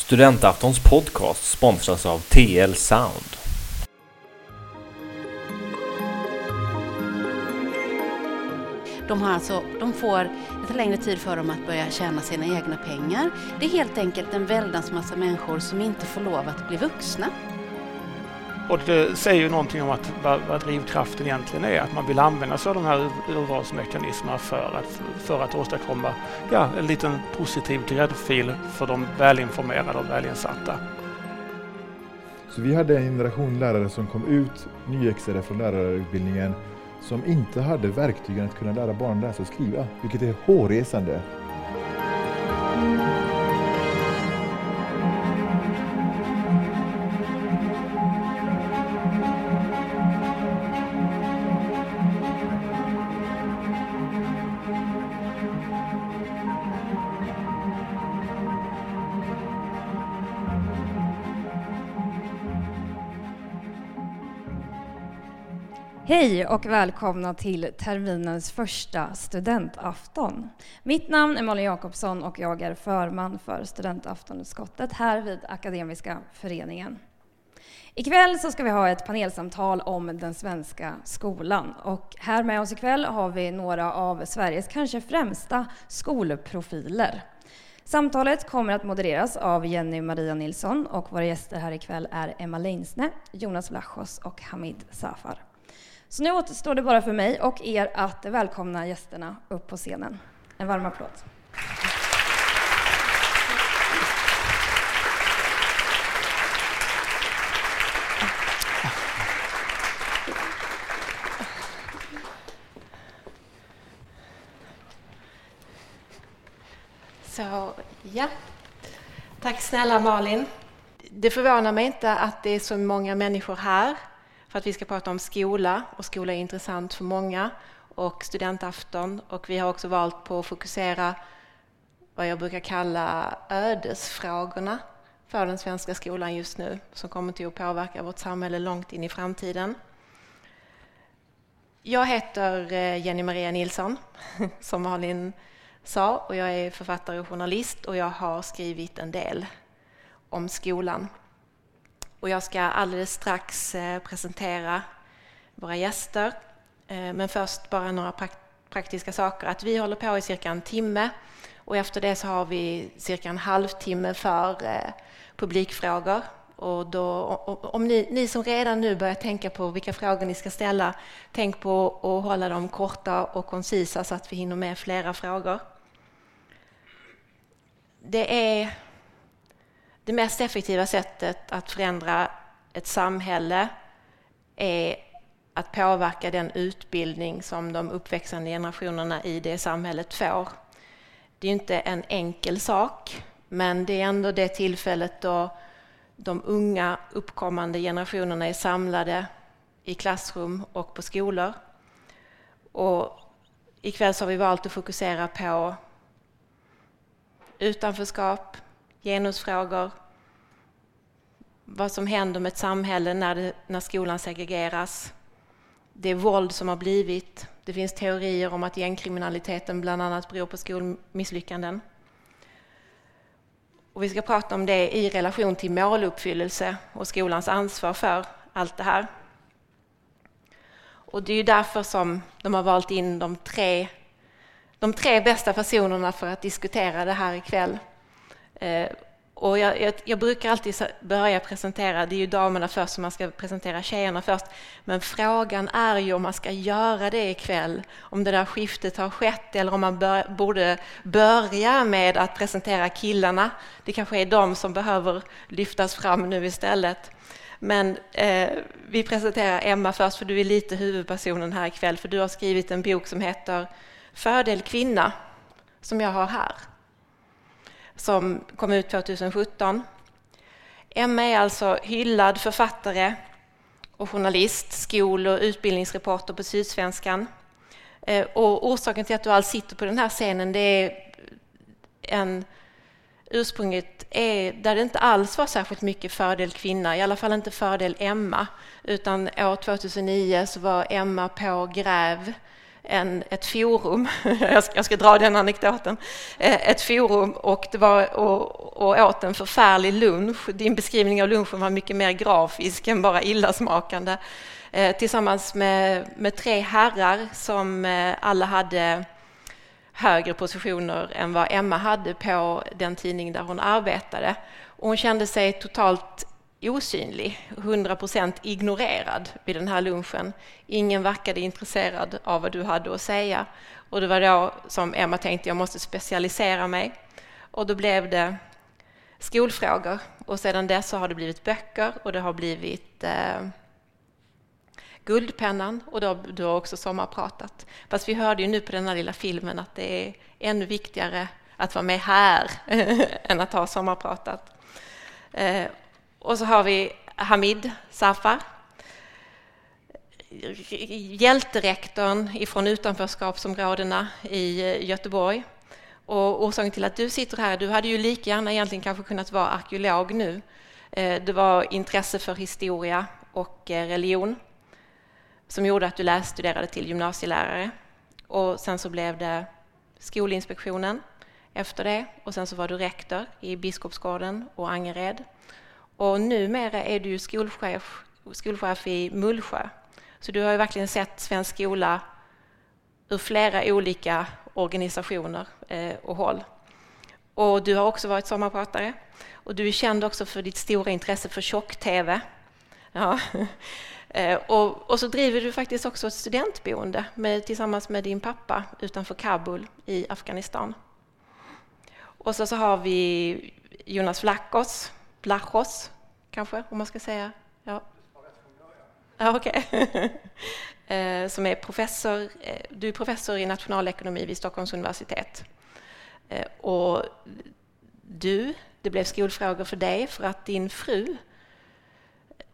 Studentaftons podcast sponsras av TL Sound. De, har alltså, de får lite längre tid för dem att börja tjäna sina egna pengar. Det är helt enkelt en väldans massa människor som inte får lov att bli vuxna. Och det säger ju någonting om att vad, vad drivkraften egentligen är, att man vill använda sig av de här urvalsmekanismerna för att, för att åstadkomma ja, en liten positiv gräddfil för de välinformerade och välinsatta. Så vi hade en generation lärare som kom ut nyexade från lärarutbildningen som inte hade verktygen att kunna lära barn läsa och skriva, vilket är hårresande. Hej och välkomna till terminens första studentafton. Mitt namn är Malin Jakobsson och jag är förman för studentaftonutskottet här vid Akademiska föreningen. Ikväll så ska vi ha ett panelsamtal om den svenska skolan. Och här med oss ikväll har vi några av Sveriges kanske främsta skolprofiler. Samtalet kommer att modereras av Jenny Maria Nilsson och våra gäster här ikväll är Emma Leinsne, Jonas Vlachos och Hamid Safar. Så nu återstår det bara för mig och er att välkomna gästerna upp på scenen. En varm applåd. Så, ja. Tack snälla Malin. Det förvånar mig inte att det är så många människor här för att vi ska prata om skola och skola är intressant för många och studentafton och vi har också valt på att fokusera vad jag brukar kalla ödesfrågorna för den svenska skolan just nu som kommer till att påverka vårt samhälle långt in i framtiden. Jag heter eh, Jenny Maria Nilsson, som Malin sa, och jag är författare och journalist och jag har skrivit en del om skolan. Och jag ska alldeles strax eh, presentera våra gäster. Eh, men först bara några praktiska saker. Att vi håller på i cirka en timme och efter det så har vi cirka en halvtimme för eh, publikfrågor. Och då, om ni, ni, som redan nu börjar tänka på vilka frågor ni ska ställa, tänk på att hålla dem korta och koncisa så att vi hinner med flera frågor. Det är det mest effektiva sättet att förändra ett samhälle är att påverka den utbildning som de uppväxande generationerna i det samhället får. Det är inte en enkel sak, men det är ändå det tillfället då de unga uppkommande generationerna är samlade i klassrum och på skolor. Och ikväll så har vi valt att fokusera på utanförskap, genusfrågor, vad som händer med ett samhälle när, det, när skolan segregeras, det våld som har blivit. Det finns teorier om att gängkriminaliteten bland annat beror på skolmisslyckanden. Och vi ska prata om det i relation till måluppfyllelse och skolans ansvar för allt det här. Och det är därför som de har valt in de tre, de tre bästa personerna för att diskutera det här ikväll. Eh, och jag, jag, jag, brukar alltid börja presentera, det är ju damerna först som man ska presentera tjejerna först. Men frågan är ju om man ska göra det ikväll, om det där skiftet har skett eller om man bör, borde börja med att presentera killarna. Det kanske är de som behöver lyftas fram nu istället. Men eh, vi presenterar Emma först, för du är lite huvudpersonen här ikväll, för du har skrivit en bok som heter Fördel kvinna, som jag har här som kom ut 2017. Emma är alltså hyllad författare och journalist, skol och utbildningsreporter på Sydsvenskan. Eh, och orsaken till att du alls sitter på den här scenen det är en ursprunget är där det inte alls var särskilt mycket fördel kvinna, i alla fall inte fördel Emma. Utan år 2009 så var Emma på Gräv en, ett forum, jag ska, jag ska dra den anekdoten, eh, ett forum och, det var, och, och åt en förfärlig lunch. Din beskrivning av lunchen var mycket mer grafisk än bara illasmakande. Eh, tillsammans med, med tre herrar som eh, alla hade högre positioner än vad Emma hade på den tidning där hon arbetade. Och hon kände sig totalt osynlig, 100% ignorerad vid den här lunchen. Ingen verkade intresserad av vad du hade att säga. Och det var då som Emma tänkte jag måste specialisera mig. Och då blev det skolfrågor. Och sedan dess så har det blivit böcker och det har blivit eh, Guldpennan och då, du har också sommarpratat. Fast vi hörde ju nu på den här lilla filmen att det är ännu viktigare att vara med här än att ha sommarpratat. Eh, och så har vi Hamid Safar, hjälterektorn ifrån utanförskapsområdena i eh, Göteborg. Och orsaken till att du sitter här, du hade ju lika gärna egentligen kanske kunnat vara arkeolog nu. Eh, det var intresse för historia och eh, religion som gjorde att du lässtuderade till gymnasielärare. Och sen så blev det Skolinspektionen efter det och sen så var du rektor i Biskopsgården och Angered. Och numera är du skolchef, skolchef i Mullsjö. Så du har ju verkligen sett svensk skola ur flera olika organisationer eh, och håll. Och du har också varit sommarpratare och du är känd också för ditt stora intresse för tjock-tv. Ja. Eh, och, och, så driver du faktiskt också ett studentboende med, tillsammans med din pappa utanför Kabul i Afghanistan. Och så, så har vi Jonas Vlachos, Blachos, kanske, om man ska säga. Ja. Ja, okay. Eh, som är professor, eh, du är professor i nationalekonomi vid Stockholms universitet. Eh, och du, det blev skolfrågor för dig för att din fru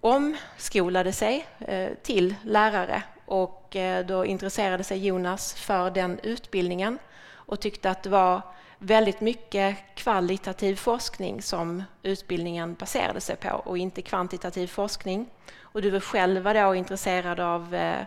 omskolade sig eh, till lärare och eh, då intresserade sig Jonas för den utbildningen och tyckte att det var väldigt mycket kvalitativ forskning som utbildningen baserade sig på och inte kvantitativ forskning. Och du var själv då intresserad av eh,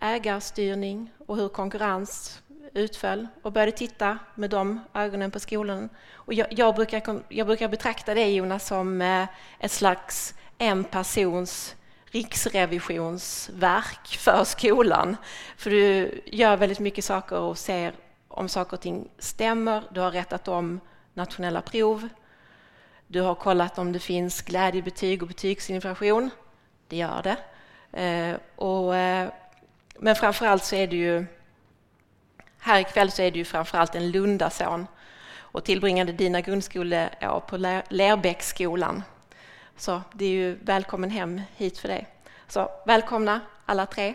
ägarstyrning och hur konkurrens utföll och började titta med de ögonen på skolan. Och jag, jag, brukar, jag brukar betrakta dig Jonas som eh, ett slags en persons riksrevisionsverk för skolan. För du gör väldigt mycket saker och ser om saker och ting stämmer. Du har rättat om nationella prov. Du har kollat om det finns glädjebetyg och betygsinflation. Det gör det. Eh, och, eh, men framförallt så är det ju här ikväll så är du ju framförallt en Lundason och tillbringade dina grundskoleår på Lerbäcksskolan. Så det är ju välkommen hem hit för dig. Så välkomna alla tre.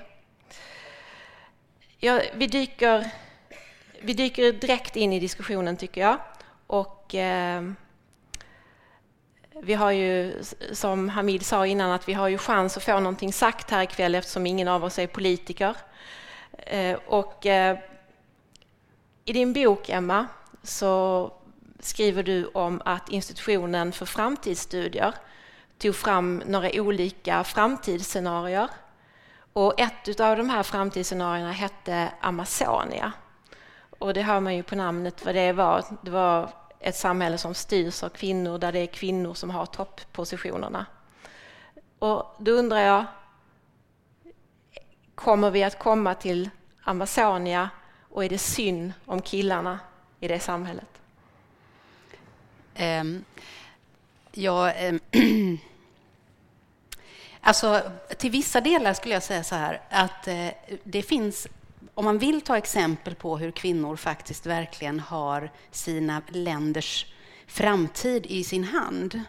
Ja, vi, dyker, vi dyker direkt in i diskussionen tycker jag. Och, eh, vi har ju, som Hamid sa innan, att vi har ju chans att få någonting sagt här ikväll eftersom ingen av oss är politiker. Eh, och eh, i din bok, Emma, så skriver du om att institutionen för framtidsstudier tog fram några olika framtidsscenarier. Och ett av de här framtidsscenarierna hette Amazonia. Och det hör man ju på namnet vad det var. Det var ett samhälle som styrs av kvinnor, där det är kvinnor som har topppositionerna. Och då undrar jag, kommer vi att komma till Amazonia och är det synd om killarna i det samhället? Um, ja, um, alltså till vissa delar skulle jag säga så här att uh, det finns om man vill ta exempel på hur kvinnor faktiskt verkligen har sina länders framtid i sin hand,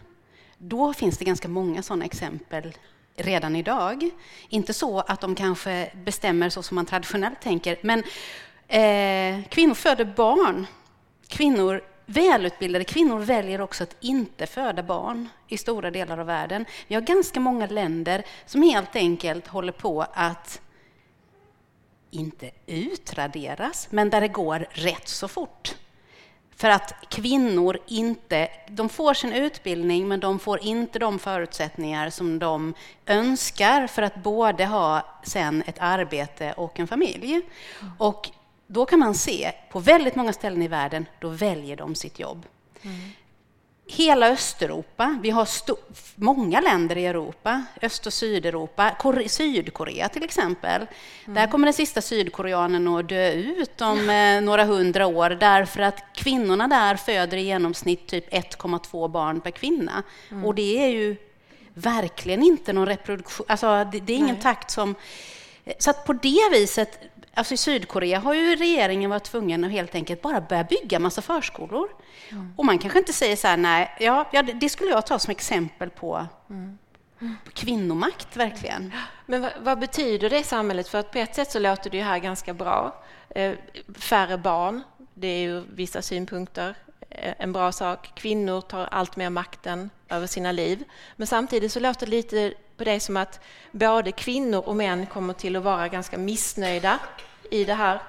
då finns det ganska många sådana exempel redan idag. Inte så att de kanske bestämmer så som man traditionellt tänker, men Eh, kvinnor föder barn. Kvinnor, välutbildade kvinnor väljer också att inte föda barn i stora delar av världen. Vi har ganska många länder som helt enkelt håller på att inte utraderas, men där det går rätt så fort. För att kvinnor inte, de får sin utbildning men de får inte de förutsättningar som de önskar för att både ha sen ett arbete och en familj. Och då kan man se på väldigt många ställen i världen, då väljer de sitt jobb. Mm hela Östeuropa. Vi har många länder i Europa, Öst och Sydeuropa. Kor Sydkorea till exempel. Mm. Där kommer den sista sydkoreanen att dö ut om eh, några hundra år därför att kvinnorna där föder i genomsnitt typ 1,2 barn per kvinna. Mm. Och det är ju verkligen inte någon reproduktion, alltså det, det är ingen Nej. takt som... Så att på det viset Alltså I Sydkorea har ju regeringen varit tvungen att helt enkelt bara börja bygga massa förskolor. Mm. Och man kanske inte säger så här, nej, ja, ja, det skulle jag ta som exempel på mm. kvinnomakt, verkligen. Men vad, vad, betyder det i samhället? För att på ett sätt så låter det ju här ganska bra. Eh, färre barn, det är ju vissa synpunkter eh, en bra sak. Kvinnor tar allt mer makten över sina liv. Men samtidigt så låter det lite på det som att både kvinnor och män kommer till att vara ganska missnöjda i det här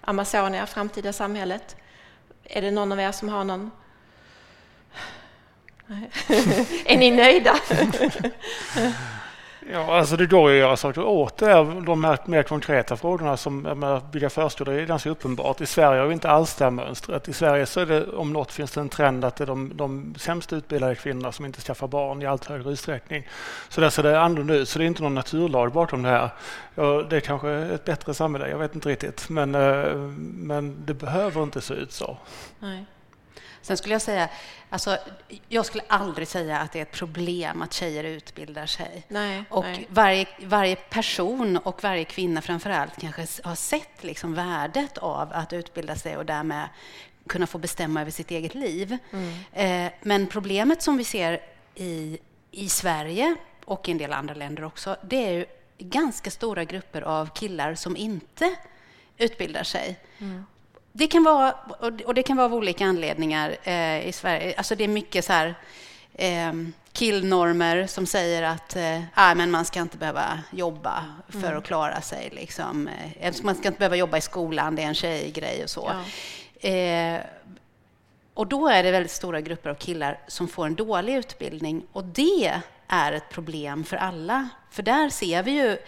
Amazonia, framtida samhället. Är det någon av er som har någon? är ni nöjda? Ja, alltså det går ju att göra saker åt det. De här mer konkreta frågorna som att bygga förskolor är ganska uppenbart. I Sverige har vi inte alls det här mönstret. I Sverige så är det om något finns det en trend att det är de, de sämst utbildade kvinnorna som inte skaffar barn i allt högre utsträckning. Så där ser det annorlunda ut. Så det är inte någon naturlag bakom det här. Ja, det är kanske ett bättre samhälle, jag vet inte riktigt. Men, eh, men det behöver inte se ut så. Nej. Sen skulle jag säga, alltså, jag skulle aldrig säga att det är ett problem att tjejer utbildar sig. Nej, och nej. Varje, varje person och varje kvinna framför allt kanske har sett liksom värdet av att utbilda sig och därmed kunna få bestämma över sitt eget liv. Mm. Eh, men problemet som vi ser i, i Sverige och i en del andra länder också, det är ju ganska stora grupper av killar som inte utbildar sig. Mm. Det kan vara, och det kan vara av olika anledningar eh, i Sverige. Alltså det är mycket så här eh, killnormer som säger att eh, ah, men man ska inte behöva jobba för mm. att klara sig. Liksom. Eh, man ska inte behöva jobba i skolan, det är en tjejgrej och så. Ja. Eh, och då är det väldigt stora grupper av killar som får en dålig utbildning och det är ett problem för alla. För där ser vi ju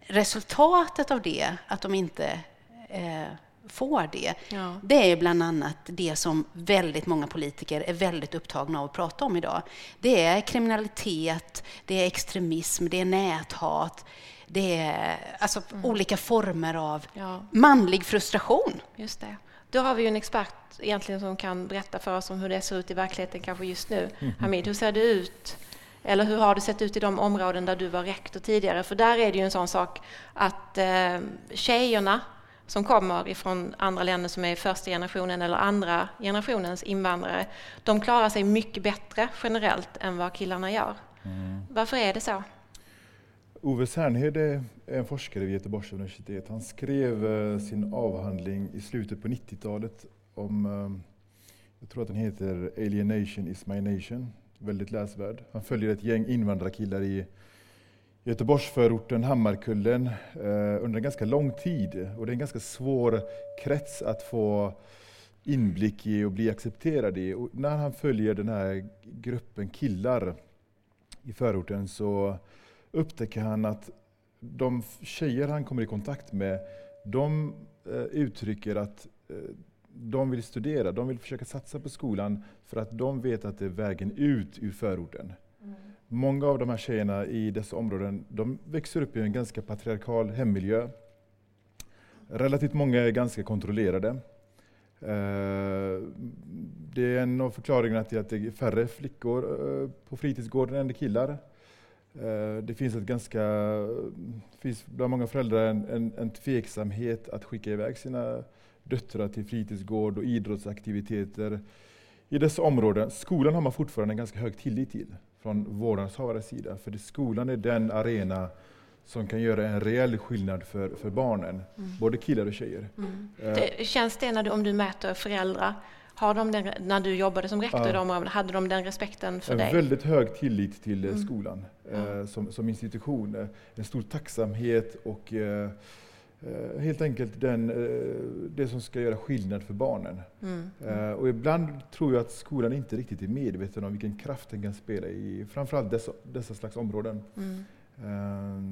resultatet av det, att de inte eh, får det. Ja. Det är bland annat det som väldigt många politiker är väldigt upptagna av att prata om idag. Det är kriminalitet, det är extremism, det är näthat, det är alltså mm. olika former av ja. manlig frustration. Just det. Då har vi ju en expert egentligen som kan berätta för oss om hur det ser ut i verkligheten kanske just nu. Mm. Hamid, hur ser det ut? Eller hur har det sett ut i de områden där du var rektor tidigare? För där är det ju en sån sak att eh, tjejerna som kommer ifrån andra länder som är första generationen eller andra generationens invandrare, de klarar sig mycket bättre generellt än vad killarna gör. Mm. Varför är det så? Ove Sernhed är en forskare vid Göteborgs universitet. Han skrev eh, sin avhandling i slutet på 90-talet om, eh, jag tror att den heter Alienation is my nation, väldigt läsvärd. Han följer ett gäng invandrarkillar i Göteborgsförorten Hammarkullen eh, under en ganska lång tid. Och det är en ganska svår krets att få inblick i och bli accepterad i. Och när han följer den här gruppen killar i förorten så upptäcker han att de tjejer han kommer i kontakt med, de eh, uttrycker att eh, de vill studera, de vill försöka satsa på skolan för att de vet att det är vägen ut ur förorten. Många av de här tjejerna i dessa områden de växer upp i en ganska patriarkal hemmiljö. Relativt många är ganska kontrollerade. Eh, det är en av förklaringarna till att det är färre flickor eh, på fritidsgården än killar. Eh, det finns ett ganska, finns bland många föräldrar en, en, en tveksamhet att skicka iväg sina döttrar till fritidsgård och idrottsaktiviteter i dessa områden. Skolan har man fortfarande en ganska hög tillit till från vårdnadshavares sida. För skolan är den arena som kan göra en reell skillnad för, för barnen, mm. både killar och tjejer. Mm. Uh, det, känns det när du, om du mäter föräldrar, har de den, när du jobbade som rektor i de hade de den respekten för en dig? Väldigt hög tillit till mm. skolan uh, som, som institution. En stor tacksamhet och Eh, helt enkelt den, eh, det som ska göra skillnad för barnen. Mm. Eh, och ibland tror jag att skolan inte riktigt är medveten om vilken kraft den kan spela i framförallt dessa, dessa slags områden. Mm. Uh,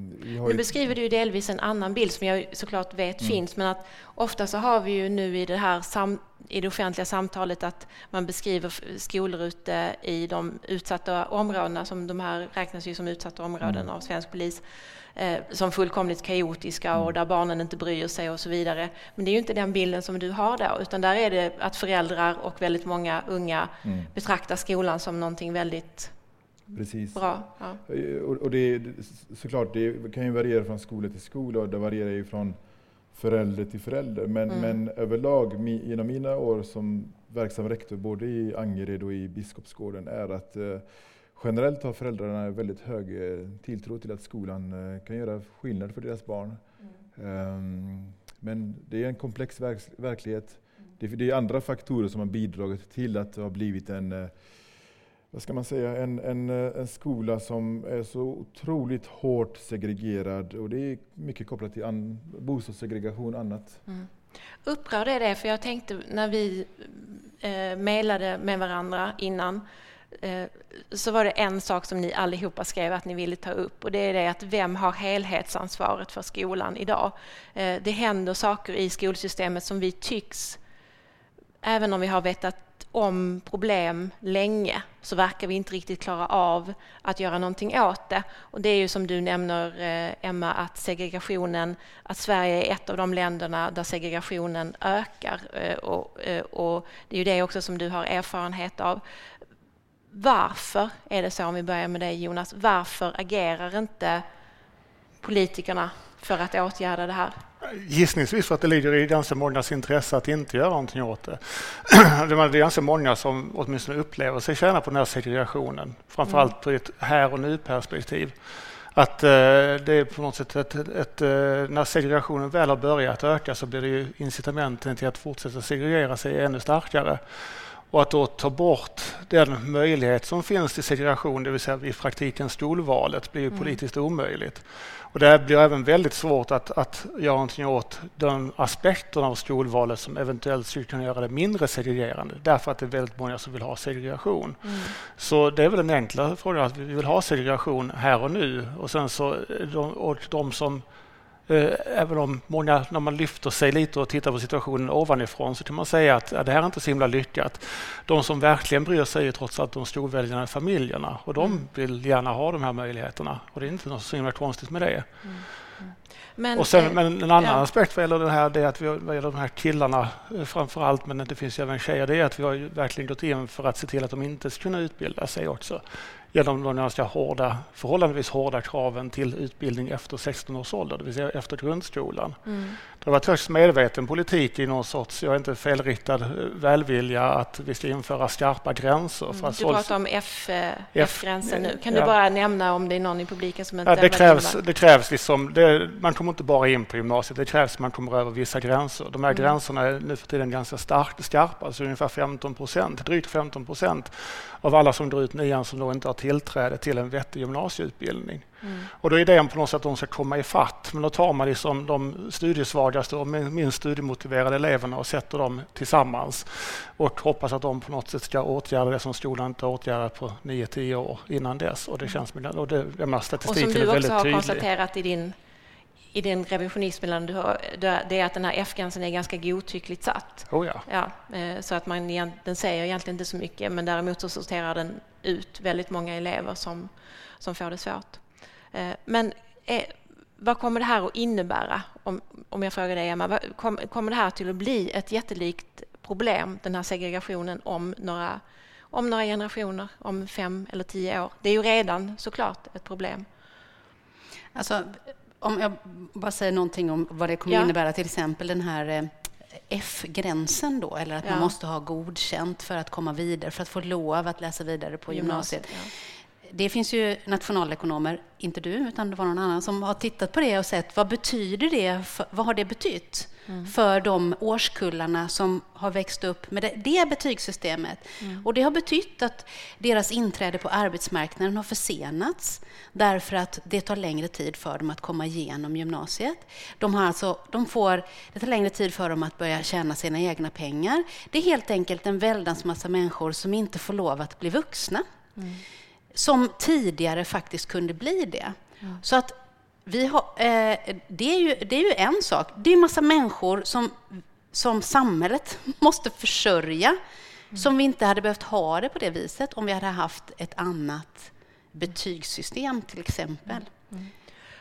nu beskriver du ju delvis en annan bild som jag såklart vet mm. finns, men att ofta så har vi ju nu i det här sam, i det offentliga samtalet att man beskriver skolor ute i de utsatta områdena, som de här räknas ju som utsatta områden mm. av svensk polis, eh, som fullkomligt kaotiska och mm. där barnen inte bryr sig och så vidare. Men det är ju inte den bilden som du har där, utan där är det att föräldrar och väldigt många unga mm. betraktar skolan som någonting väldigt Precis. Bra. Ja. Eh, och, och det, såklart, det kan ju variera från skola till skola och det varierar ju från förälder till förälder. Men, mm. men överlag genom mina år som verksam rektor både i Angered och i Biskopsgården är att eh, generellt har föräldrarna väldigt hög eh, tilltro till att skolan eh, kan göra skillnad för deras barn. Mm. Um, men det är en komplex verk verklighet. Mm. Det, det, är andra faktorer som har bidragit till att det har blivit en eh, vad ska man säga, en, en, eh, en skola som är så otroligt hårt segregerad och det är mycket kopplat till an, bostadssegregation och annat. Mm. Upprörd är det, för jag tänkte när vi eh, mejlade med varandra innan eh, så var det en sak som ni allihopa skrev att ni ville ta upp och det är det att vem har helhetsansvaret för skolan idag? Eh, det händer saker i skolsystemet som vi tycks, även om vi har vetat om problem länge så verkar vi inte riktigt klara av att göra någonting åt det. Och det är ju som du nämner eh, Emma att segregationen, att Sverige är ett av de länderna där segregationen ökar eh, och, eh, och det är ju det också som du har erfarenhet av. Varför är det så, om vi börjar med dig Jonas, varför agerar inte politikerna för att åtgärda det här? Gissningsvis för att det ligger i ganska mångas intresse att inte göra någonting åt det. Det är ganska många som åtminstone upplever sig tjäna på den här segregationen, framförallt mm. på ett här och nu-perspektiv. Att eh, det är på något sätt ett, ett, ett, eh, när segregationen väl har börjat öka så blir det ju incitamenten till att fortsätta segregera sig ännu starkare. Och att då ta bort den möjlighet som finns till segregation, det vill säga i praktiken skolvalet, blir ju mm. politiskt omöjligt. Och det blir även väldigt svårt att, att göra någonting åt de aspekterna av skolvalet som eventuellt skulle kunna göra det mindre segregerande därför att det är väldigt många som vill ha segregation. Mm. Så det är väl den enkla frågan, att vi vill ha segregation här och nu och sen så och de som även om många, när man lyfter sig lite och tittar på situationen ovanifrån så kan man säga att ja, det här är inte så himla lyckat. De som verkligen bryr sig är trots allt de storväljande familjerna och de mm. vill gärna ha de här möjligheterna och det är inte något så himla konstigt med det. Mm. Mm. Men, och sen, eh, men en annan ja. aspekt vad gäller, det här, det är att vi har, vad gäller de här killarna eh, framför allt, men det finns även tjejer, det är att vi har verkligen gått in för att se till att de inte ska kunna utbilda sig också genom de ganska hårda, förhållandevis hårda kraven till utbildning efter 16 års ålder, det vill säga efter grundskolan. Mm. Det varit högst medveten politik i någon sorts, jag är inte felriktad eh, välvilja att vi ska införa skarpa gränser. Mm. du pratar om F-gränsen F, nu. Kan ja. du bara nämna om det är någon i publiken som inte ja, det, krävs, det krävs liksom, det, man kommer inte bara in på gymnasiet, det krävs att man kommer över vissa gränser. De här mm. gränserna är nu för tiden ganska stark, skarpa, alltså ungefär 15 procent, drygt 15 procent av alla som går ut nian som då inte har tillträde till en vettig gymnasieutbildning. Mm. Och då är idén på något sätt att de ska komma ifatt. Men då tar man liksom de studiesvagaste och minst studiemotiverade eleverna och sätter dem tillsammans och hoppas att de på något sätt ska åtgärda det som skolan inte åtgärdat på 9-10 år innan dess. Och det känns och det, det statistiken och som du också har tydlig. konstaterat i din i din revisionism, du har, det är att den här F-gränsen är ganska godtyckligt satt. Oh ja. Ja, eh, så att man, den säger egentligen inte så mycket, men däremot så sorterar den ut väldigt många elever som, som får det svårt. Eh, men är, vad kommer det här att innebära? Om, om jag frågar dig, Emma, kommer det här till att bli ett jättelikt problem, den här segregationen, om några, om några generationer, om fem eller tio år? Det är ju redan såklart ett problem. Alltså, om jag bara säger någonting om vad det kommer ja. innebära, till exempel den här eh, F-gränsen då, eller att ja. man måste ha godkänt för att komma vidare, för att få lov att läsa vidare på gymnasiet. gymnasiet. Ja. Det finns ju nationalekonomer, inte du, utan det var någon annan, som har tittat på det och sett vad betyder det, för, vad har det betytt? Mm. för de årskullarna som har växt upp med det, det betygssystemet. Mm. Och det har betytt att deras inträde på arbetsmarknaden har försenats därför att det tar längre tid för dem att komma igenom gymnasiet. De, har alltså, de får, det tar längre tid för dem att börja tjäna sina egna pengar. Det är helt enkelt en väldans massa människor som inte får lov att bli vuxna. Mm. Som tidigare faktiskt kunde bli det. Så att vi har, eh, det, är ju, det är ju en sak. Det är en massa människor som, som samhället måste försörja, mm. som vi inte hade behövt ha det på det viset om vi hade haft ett annat betygssystem till exempel. Mm. mm.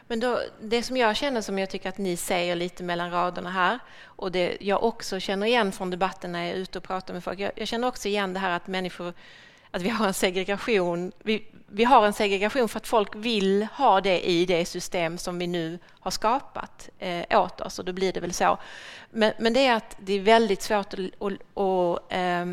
Men då, det som jag känner som jag tycker att ni säger lite mellan raderna här och det jag också känner igen från debatten när jag är ute och pratar med folk. Jag, jag känner också igen det här att människor, att vi har en segregation. Vi, vi har en segregation för att folk vill ha det i det system som vi nu har skapat eh, åt oss och då blir det väl så. Men, men det är att det är väldigt svårt att, att, att eh,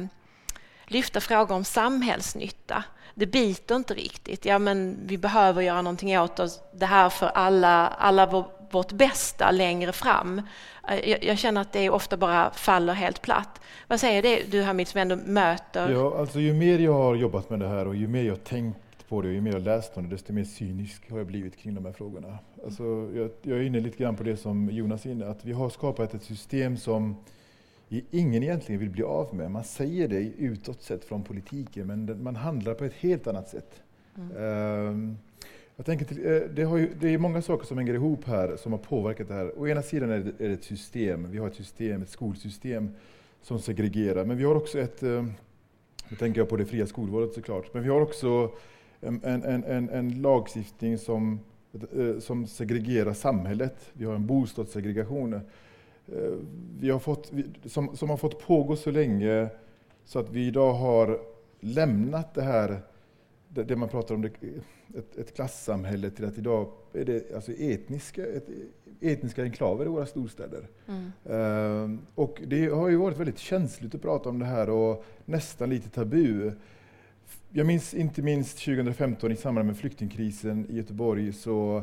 lyfta frågor om samhällsnytta. Det biter inte riktigt. Ja, men vi behöver göra någonting åt oss. Det här för alla, alla vårt bästa längre fram. Eh, jag, jag, känner att det ofta bara faller helt platt. Vad säger det, du Hamid som ändå möter? Ja, alltså ju mer jag har jobbat med det här och ju mer jag tänkt på det och ju mer jag läst om det, desto mer cynisk har jag blivit kring de här frågorna. Alltså, jag, jag är inne lite grann på det som Jonas är inne, att vi har skapat ett system som ingen egentligen vill bli av med. Man säger det utåt sett från politiken, men man handlar på ett helt annat sätt. Mm. Um, jag tänker till, eh, det, ju, det, är många saker som hänger ihop här som har påverkat det här. Å ena sidan är det, är det ett system, vi har ett system, ett skolsystem som segregerar, men vi har också ett, eh, nu tänker jag på det fria skolvalet såklart, men vi har också en, en, en, en lagstiftning som, eh, som segregerar samhället. Vi har en bostadssegregation vi har fått, som, som har fått pågå så länge så att vi idag har lämnat det här, det, det man pratar om, det, ett, ett klassamhälle till att idag är det alltså etniska, ett, etniska enklaver i våra storstäder. Mm. Uh, och det har ju varit väldigt känsligt att prata om det här och nästan lite tabu. Jag minns inte minst 2015 i samband med flyktingkrisen i Göteborg så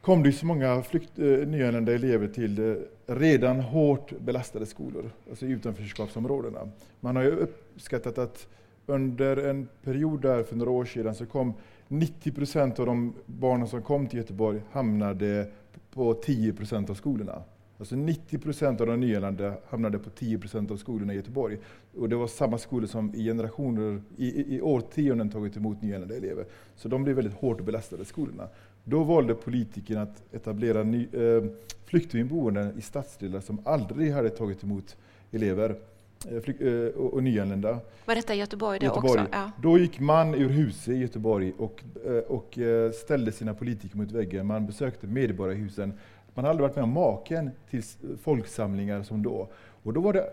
kom det så många flykt, eh, nyanlända elever till eh, redan hårt belastade skolor, alltså utanförskapsområdena. Man har ju uppskattat att under en period där för några år sedan så kom 90 procent av de barnen som kom till Göteborg hamnade på 10 procent av skolorna. Alltså 90 procent av de nyanlända hamnade på 10 procent av skolorna i Göteborg. Och det var samma skolor som i generationer, i, i årtionden tagit emot nyanlända elever. Så de blev väldigt hårt belastade skolorna. Då valde politikerna att etablera ny, eh, flyktingboenden i stadsdelar som aldrig hade tagit emot elever och, och nyanlända. Var detta Göteborg, det Göteborg. också? Ja. Då gick man ur huset i Göteborg och, eh, och eh, ställde sina politiker mot väggen. Man besökte medborgarhusen. Man hade aldrig varit med om maken till folksamlingar som då. Och då var det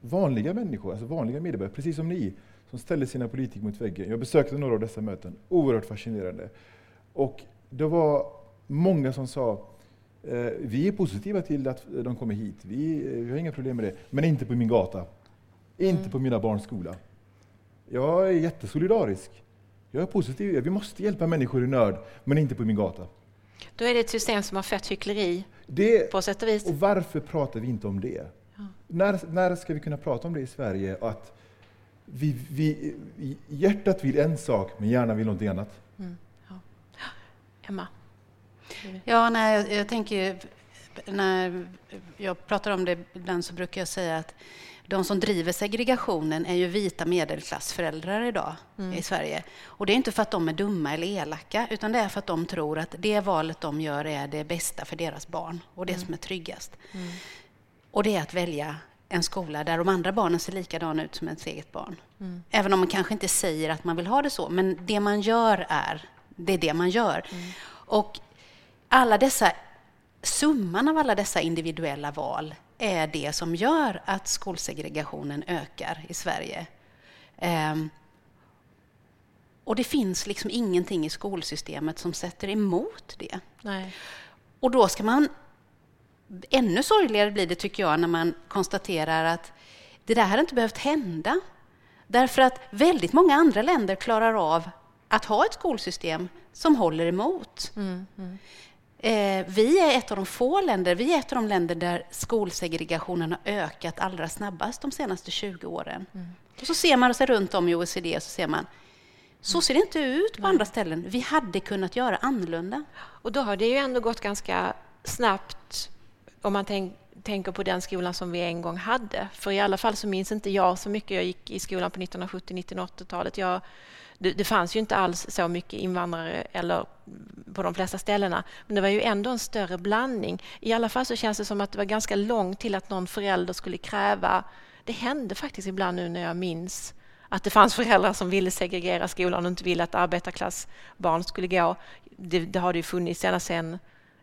vanliga människor, alltså vanliga medborgare, precis som ni, som ställde sina politiker mot väggen. Jag besökte några av dessa möten. Oerhört fascinerande. Och det var många som sa eh, vi är positiva till att de kommer hit, vi, eh, vi har inga problem med det, men inte på min gata. Inte mm. på mina barns skola. Jag är jättesolidarisk. Jag är positiv. Vi måste hjälpa människor i nöd, men inte på min gata. Då är det ett system som har fött hyckleri det, på sätt och vis. Och varför pratar vi inte om det? Ja. När, när ska vi kunna prata om det i Sverige? Att vi, vi, hjärtat vill en sak, men hjärnan vill något annat. Mm. Emma? Ja, nej, jag, jag tänker när jag pratar om det ibland så brukar jag säga att de som driver segregationen är ju vita medelklassföräldrar idag mm. i Sverige. Och det är inte för att de är dumma eller elaka, utan det är för att de tror att det valet de gör är det bästa för deras barn och det mm. som är tryggast. Mm. Och det är att välja en skola där de andra barnen ser likadana ut som ens eget barn. Mm. Även om man kanske inte säger att man vill ha det så, men det man gör är det är det man gör. Mm. Och alla dessa, summan av alla dessa individuella val är det som gör att skolsegregationen ökar i Sverige. Um, och det finns liksom ingenting i skolsystemet som sätter emot det. Nej. Och då ska man... Ännu sorgligare blir det, tycker jag, när man konstaterar att det där hade inte behövt hända. Därför att väldigt många andra länder klarar av att ha ett skolsystem som håller emot. Mm, mm. Eh, vi är ett av de få länder, vi är ett av de länder där skolsegregationen har ökat allra snabbast de senaste 20 åren. Mm. Och så ser man sig runt om i OECD så ser man så ser det inte ut på andra ställen. Vi hade kunnat göra annorlunda. Och då har det ju ändå gått ganska snabbt om man tänk, tänker på den skolan som vi en gång hade. För i alla fall så minns inte jag så mycket. Jag gick i skolan på 1970 1980-talet. Det, det, fanns ju inte alls så mycket invandrare eller på de flesta ställena. Men det var ju ändå en större blandning. I alla fall så känns det som att det var ganska långt till att någon förälder skulle kräva... Det hände faktiskt ibland nu när jag minns att det fanns föräldrar som ville segregera skolan och inte ville att arbetarklassbarn skulle gå. Det, det har det ju funnits ända sedan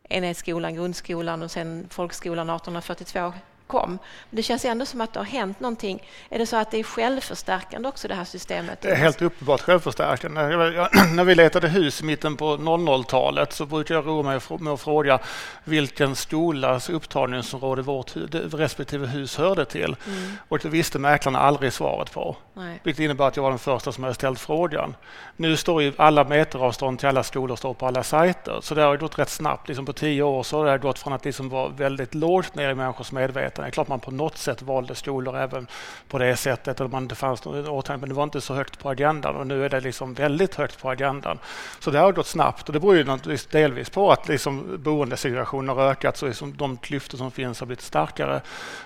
enhetsskolan, grundskolan och sen folkskolan 1842 kom. Det känns ändå som att det har hänt någonting. Är det så att det är självförstärkande också det här systemet? Det är helt uppenbart självförstärkande. När vi letade hus i mitten på 00-talet så brukade jag roa mig med att fråga vilken skolas upptagningsområde vårt respektive hus hörde till. Mm. Och det visste mäklarna aldrig svaret på. Nej. Vilket innebär att jag var den första som hade ställt frågan. Nu står ju alla meteravstånd till alla skolor står på alla sajter. Så det har gått rätt snabbt. Liksom på tio år så har det gått från att liksom vara väldigt lågt ner i människors medvetande det är klart man på något sätt valde skolor även på det sättet. Eller man, det fanns något men det var inte så högt på agendan och nu är det liksom väldigt högt på agendan. Så det har gått snabbt och det beror ju naturligtvis delvis på att liksom boendesegregationen har ökat så liksom de klyftor som finns har blivit starkare.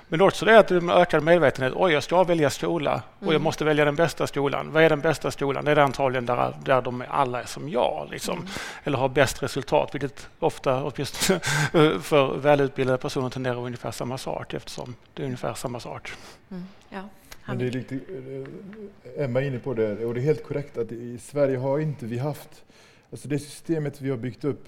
Men också det att det ökad medvetenhet. Oj, jag ska välja skola och jag mm. måste välja den bästa skolan. Vad är den bästa skolan? Det är antagligen där, där de alla är som jag, liksom. Mm. eller har bäst resultat, vilket ofta, åtminstone för välutbildade personer, tenderar ungefär samma sak eftersom det är ungefär samma sak. Mm. Ja. Men det är lite, eh, Emma är inne på det, och det är helt korrekt att i Sverige har inte vi haft, alltså det systemet vi har byggt upp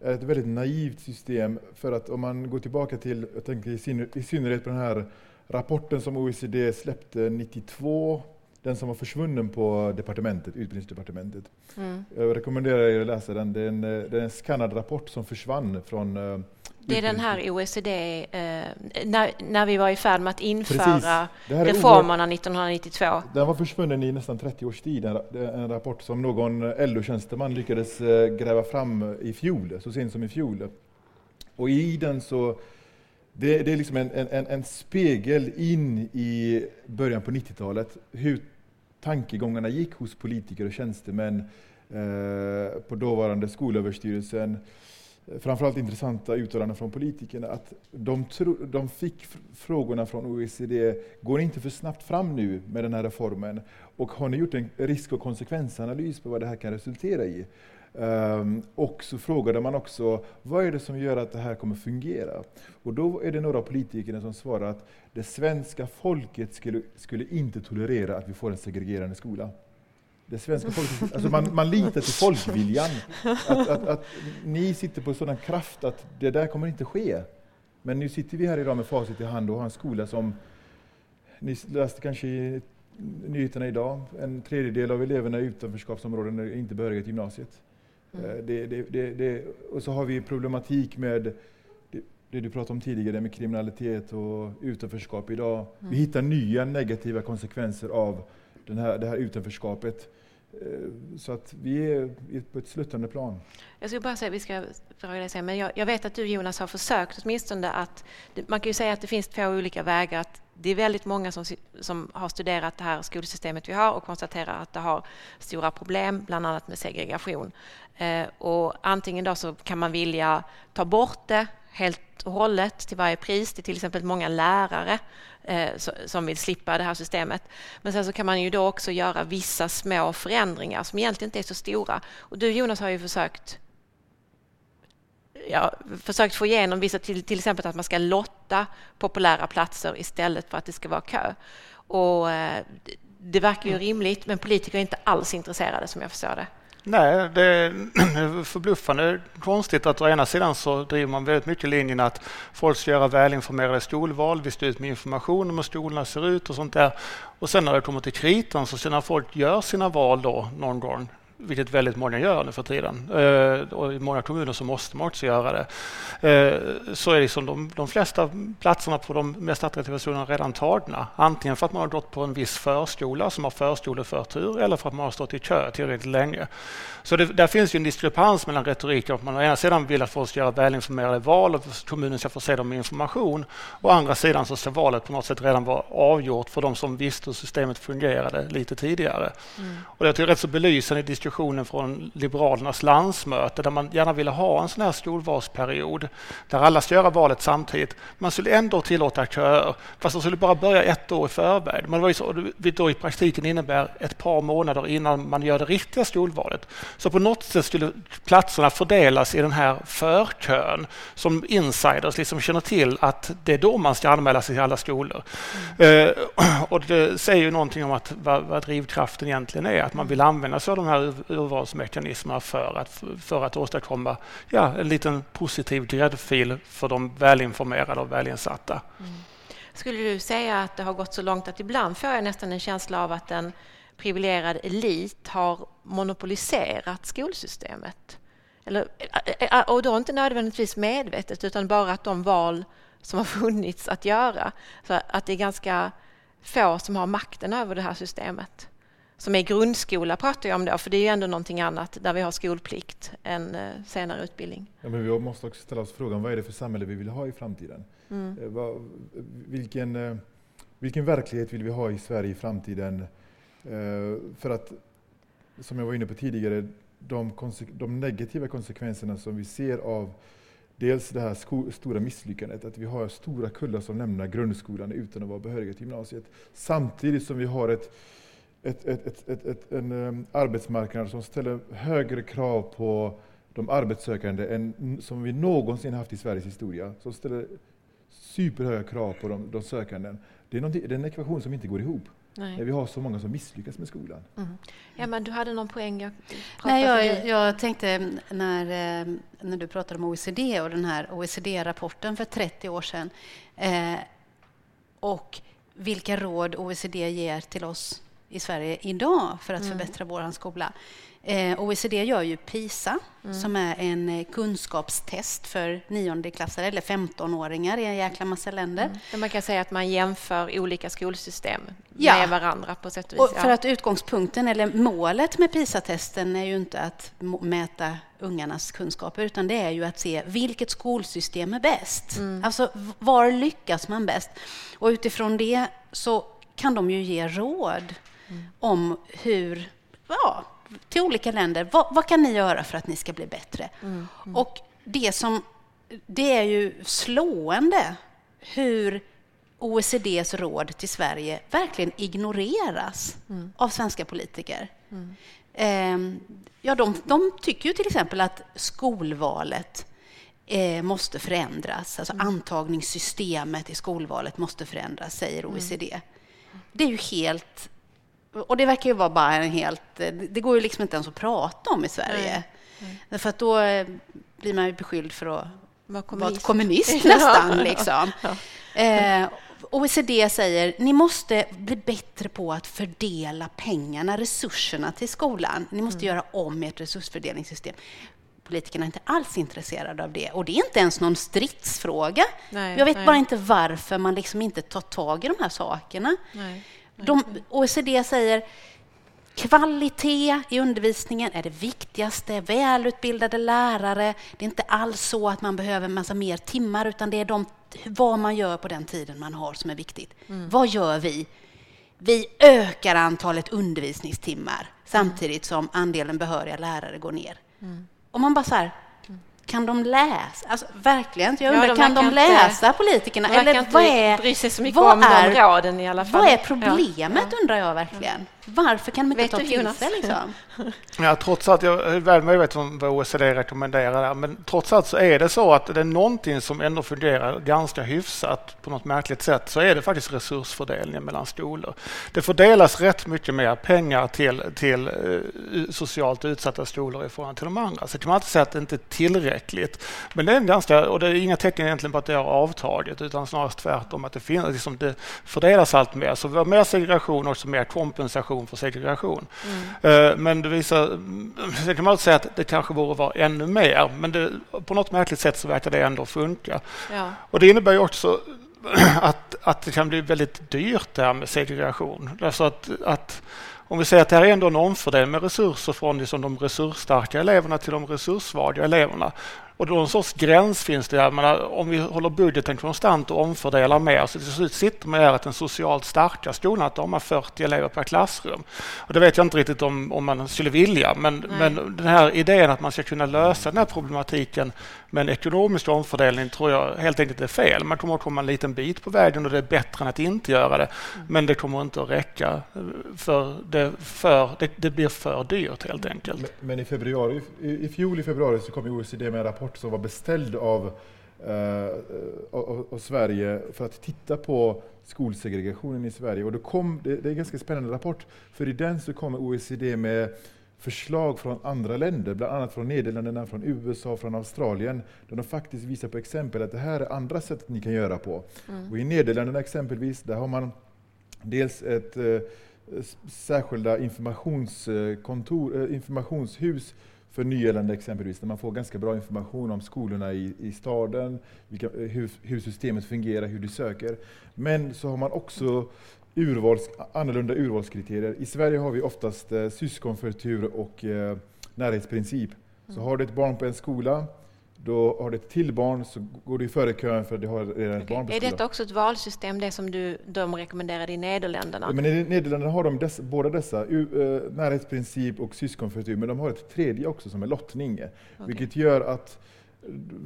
är ett väldigt naivt system. För att om man går tillbaka till, jag tänker i synnerhet på den här rapporten som OECD släppte 92, den som var försvunnen på departementet, utbildningsdepartementet. Mm. Jag rekommenderar er att läsa den. Det är en, det är en skannad rapport som försvann från eh, det är den här OECD, eh, när, när vi var i färd med att införa reformerna 1992. Den var försvunnen i nästan 30 års tid, en, en rapport som någon LO-tjänsteman lyckades eh, gräva fram i fjol, så sent som i fjol. Och i den så det, det är liksom en, en, en, spegel in i början på 90-talet, hur tankegångarna gick hos politiker och tjänstemän eh, på dåvarande Skolöverstyrelsen framförallt intressanta uttalanden från politikerna, att de, tro, de fick frågorna från OECD, går inte för snabbt fram nu med den här reformen? Och har ni gjort en risk och konsekvensanalys på vad det här kan resultera i? Um, och så frågade man också, vad är det som gör att det här kommer fungera? Och då är det några av politikerna som svarar att det svenska folket skulle, skulle inte tolerera att vi får en segregerande skola det svenska folket, alltså man, man litar till folkviljan. Att, att, att, ni sitter på sådan kraft att det där kommer inte ske. Men nu sitter vi här idag med facit i hand och har en skola som, ni läste kanske i nyheterna idag, en tredjedel av eleverna i utanförskapsområden är inte behöriga till gymnasiet. Mm. Eh, det, det, det, och så har vi problematik med det du pratade om tidigare med kriminalitet och utanförskap idag. Mm. Vi hittar nya negativa konsekvenser av den här, det här utanförskapet. Eh, så att vi är på ett sluttande plan. Jag skulle bara säga, vi ska fråga dig men jag, jag, vet att du Jonas har försökt åtminstone att, man kan ju säga att det finns två olika vägar. Att det är väldigt många som, som har studerat det här skolsystemet vi har och konstaterar att det har stora problem, bland annat med segregation. Eh, och antingen då så kan man vilja ta bort det helt och hållet till varje pris. Det är till exempel många lärare eh, som vill slippa det här systemet. Men sen så kan man ju då också göra vissa små förändringar som egentligen inte är så stora. Och du Jonas har ju försökt ja, försökt få igenom vissa, till, till exempel att man ska lotta populära platser istället för att det ska vara kö. Och, eh, det verkar ju rimligt, men politiker är inte alls intresserade som jag förstår det. Nej, det är förbluffande konstigt att å ena sidan så driver man väldigt mycket linjen att folk ska göra välinformerade skolval. Vi ska ut med information om hur skolorna ser ut och sånt där. Och sen när det kommer till kritan så när folk gör sina val då någon gång vilket väldigt många gör nu för tiden. Eh, och i många kommuner så måste man också göra det. Eh, så är liksom de, de flesta platserna på de mest attraktiva skolorna redan tagna. Antingen för att man har gått på en viss förskola som har förskoleförtur eller för att man har stått i kö tillräckligt länge. Så det, där finns ju en diskrepans mellan retoriken att man å ena sidan vill att folk ska göra välinformerade val och kommunen ska förse dem med information. Å andra sidan så ska valet på något sätt redan vara avgjort för de som visste hur systemet fungerade lite tidigare. Mm. Och jag tycker det är rätt så belysande i diskussionen från Liberalernas landsmöte där man gärna ville ha en sån här skolvalsperiod där alla ska göra valet samtidigt. Man skulle ändå tillåta köer fast de skulle bara börja ett år i förväg. Men det var ju så, vilket då i praktiken innebär ett par månader innan man gör det riktiga skolvalet. Så på något sätt skulle platserna fördelas i den här förkön som insiders liksom känner till att det är då man ska anmäla sig till alla skolor. Mm. Eh, och det säger ju någonting om att vad, vad drivkraften egentligen är, att man vill använda sig av de här urvalsmekanismerna för att, för att åstadkomma ja, en liten positiv gräddfil för de välinformerade och välinsatta. Mm. Skulle du säga att det har gått så långt att ibland får jag nästan en känsla av att en privilegierad elit har monopoliserat skolsystemet? Eller, och då inte nödvändigtvis medvetet utan bara att de val som har funnits att göra. Så att det är ganska få som har makten över det här systemet. Som är grundskola pratar jag om då, för det är ju ändå någonting annat där vi har skolplikt än eh, senare utbildning. Ja, men vi måste också ställa oss frågan, vad är det för samhälle vi vill ha i framtiden? Mm. Eh, vilken, eh, vilken verklighet vill vi ha i Sverige i framtiden? För att, som jag var inne på tidigare, de, de negativa konsekvenserna som vi ser av dels det här stora misslyckandet, att vi har stora kullar som lämnar grundskolan utan att vara behöriga till gymnasiet. Samtidigt som vi har ett, ett, ett, ett en um, arbetsmarknad som ställer högre krav på de arbetssökande än som vi någonsin haft i Sveriges historia. Som ställer superhöga krav på de, de sökande. Det är, det är en ekvation som inte går ihop. Nej. Vi har så många som misslyckas med skolan. Mm. Ja, men du hade någon poäng? Jag, Nej, jag, jag, tänkte när, eh, när du pratade om OECD och den här OECD-rapporten för 30 år sedan eh, och vilka råd OECD ger till oss i Sverige idag för att mm. förbättra vår skola. Eh, OECD gör ju PISA, mm. som är en eh, kunskapstest för niondeklassare eller 15-åringar i en jäkla massa länder. Mm. Man kan säga att man jämför olika skolsystem ja. med varandra på sätt och vis. Och för att utgångspunkten, eller målet med PISA-testen är ju inte att mäta ungarnas kunskaper, utan det är ju att se vilket skolsystem är bäst. Mm. Alltså, var lyckas man bäst? Och utifrån det så kan de ju ge råd mm. om hur ja, till olika länder. Vad, vad, kan ni göra för att ni ska bli bättre? Mm, mm. Och det som... Det är ju slående hur OECDs råd till Sverige verkligen ignoreras mm. av svenska politiker. Eh, ja, de, de, tycker ju till exempel att skolvalet eh, måste förändras. Alltså mm. antagningssystemet i skolvalet måste förändras, säger OECD. Mm. Det är ju helt och det verkar ju vara bara en helt... Det går ju liksom inte ens att prata om i Sverige. Nej. För att då eh, blir man ju beskylld för att vara kommunist, kommunist nästan. Liksom. Ja. Eh, OECD säger ni måste bli bättre på att fördela pengarna, resurserna till skolan. Ni måste mm. göra om ert resursfördelningssystem. Politikerna är inte alls intresserade av det. Och det är inte ens någon stridsfråga. Nej, Jag vet nej. bara inte varför man liksom inte tar tag i de här sakerna. Nej. De, OECD säger Kvalitet i undervisningen är det viktigaste. Välutbildade lärare. Det är inte alls så att man behöver en massa mer timmar utan det är de, vad man gör på den tiden man har som är viktigt. Mm. Vad gör vi? Vi ökar antalet undervisningstimmar samtidigt som andelen behöriga lärare går ner. Mm. Och man bara så här, kan de läsa? Alltså, verkligen, jag undrar, ja, kan de läsa inte, politikerna? Eller vad är, om är. Vad är problemet, ja. undrar jag verkligen? Varför kan de inte Vet ta till sig? Liksom? Ja, trots att jag är väl medveten om vad OECD rekommenderar där, men trots allt så är det så att det är någonting som ändå fungerar ganska hyfsat på något märkligt sätt så är det faktiskt resursfördelningen mellan skolor. Det fördelas rätt mycket mer pengar till, till uh, socialt utsatta skolor i förhållande till de andra. Så kan man inte säga att det inte är tillräckligt. Men det är en ganska, och det är inga tecken egentligen på att det har avtagit utan snarare tvärtom att det, finns, liksom det fördelas allt mer. Så vi har mer segregation och mer kompensation kompensation för segregation. Mm. Men det visar, sen kan man säga att det kanske borde vara ännu mer, men det, på något märkligt sätt så verkar det ändå funka. Ja. Och det innebär ju också att, att det kan bli väldigt dyrt det här med segregation. Alltså att, att om vi säger att det här är ändå en omfördelning med resurser från liksom de resursstarka eleverna till de resurssvaga eleverna och en sorts gräns finns det. Jag menar, om vi håller budgeten konstant och omfördelar mer så till slut sitter man här att den socialt starka skolan att de har 40 elever per klassrum. Och det vet jag inte riktigt om, om man skulle vilja men, men den här idén att man ska kunna lösa den här problematiken med en ekonomisk omfördelning tror jag helt enkelt är fel. Man kommer att komma en liten bit på vägen och det är bättre än att inte göra det. Men det kommer inte att räcka för det, för, det, det blir för dyrt helt enkelt. Men, men i februari, i, i fjol i februari så kom OECD med en rapport som var beställd av, eh, av, av, Sverige för att titta på skolsegregationen i Sverige. Och det, kom, det, det är en ganska spännande rapport, för i den så kommer OECD med förslag från andra länder, bland annat från Nederländerna, från USA, från Australien, där de faktiskt visar på exempel att det här är andra sätt ni kan göra på. Mm. Och I Nederländerna exempelvis, där har man dels ett eh, särskilda informationskontor, eh, informationshus för nyanlända exempelvis, där man får ganska bra information om skolorna i, i staden, vilka, hur, hur, systemet fungerar, hur du söker. Men så har man också urvals, annorlunda urvalskriterier. I Sverige har vi oftast eh, syskonförtur och eh, närhetsprincip. Så har du ett barn på en skola då har du ett till barn så går du före kön för att du har redan ett okay. barn på skolan. Är detta också ett valsystem, det som du, de rekommenderade i Nederländerna? Men I Nederländerna har de dess, båda dessa, uh, närhetsprincip och syskonförtur, men de har ett tredje också som är lottning. Okay. Vilket gör att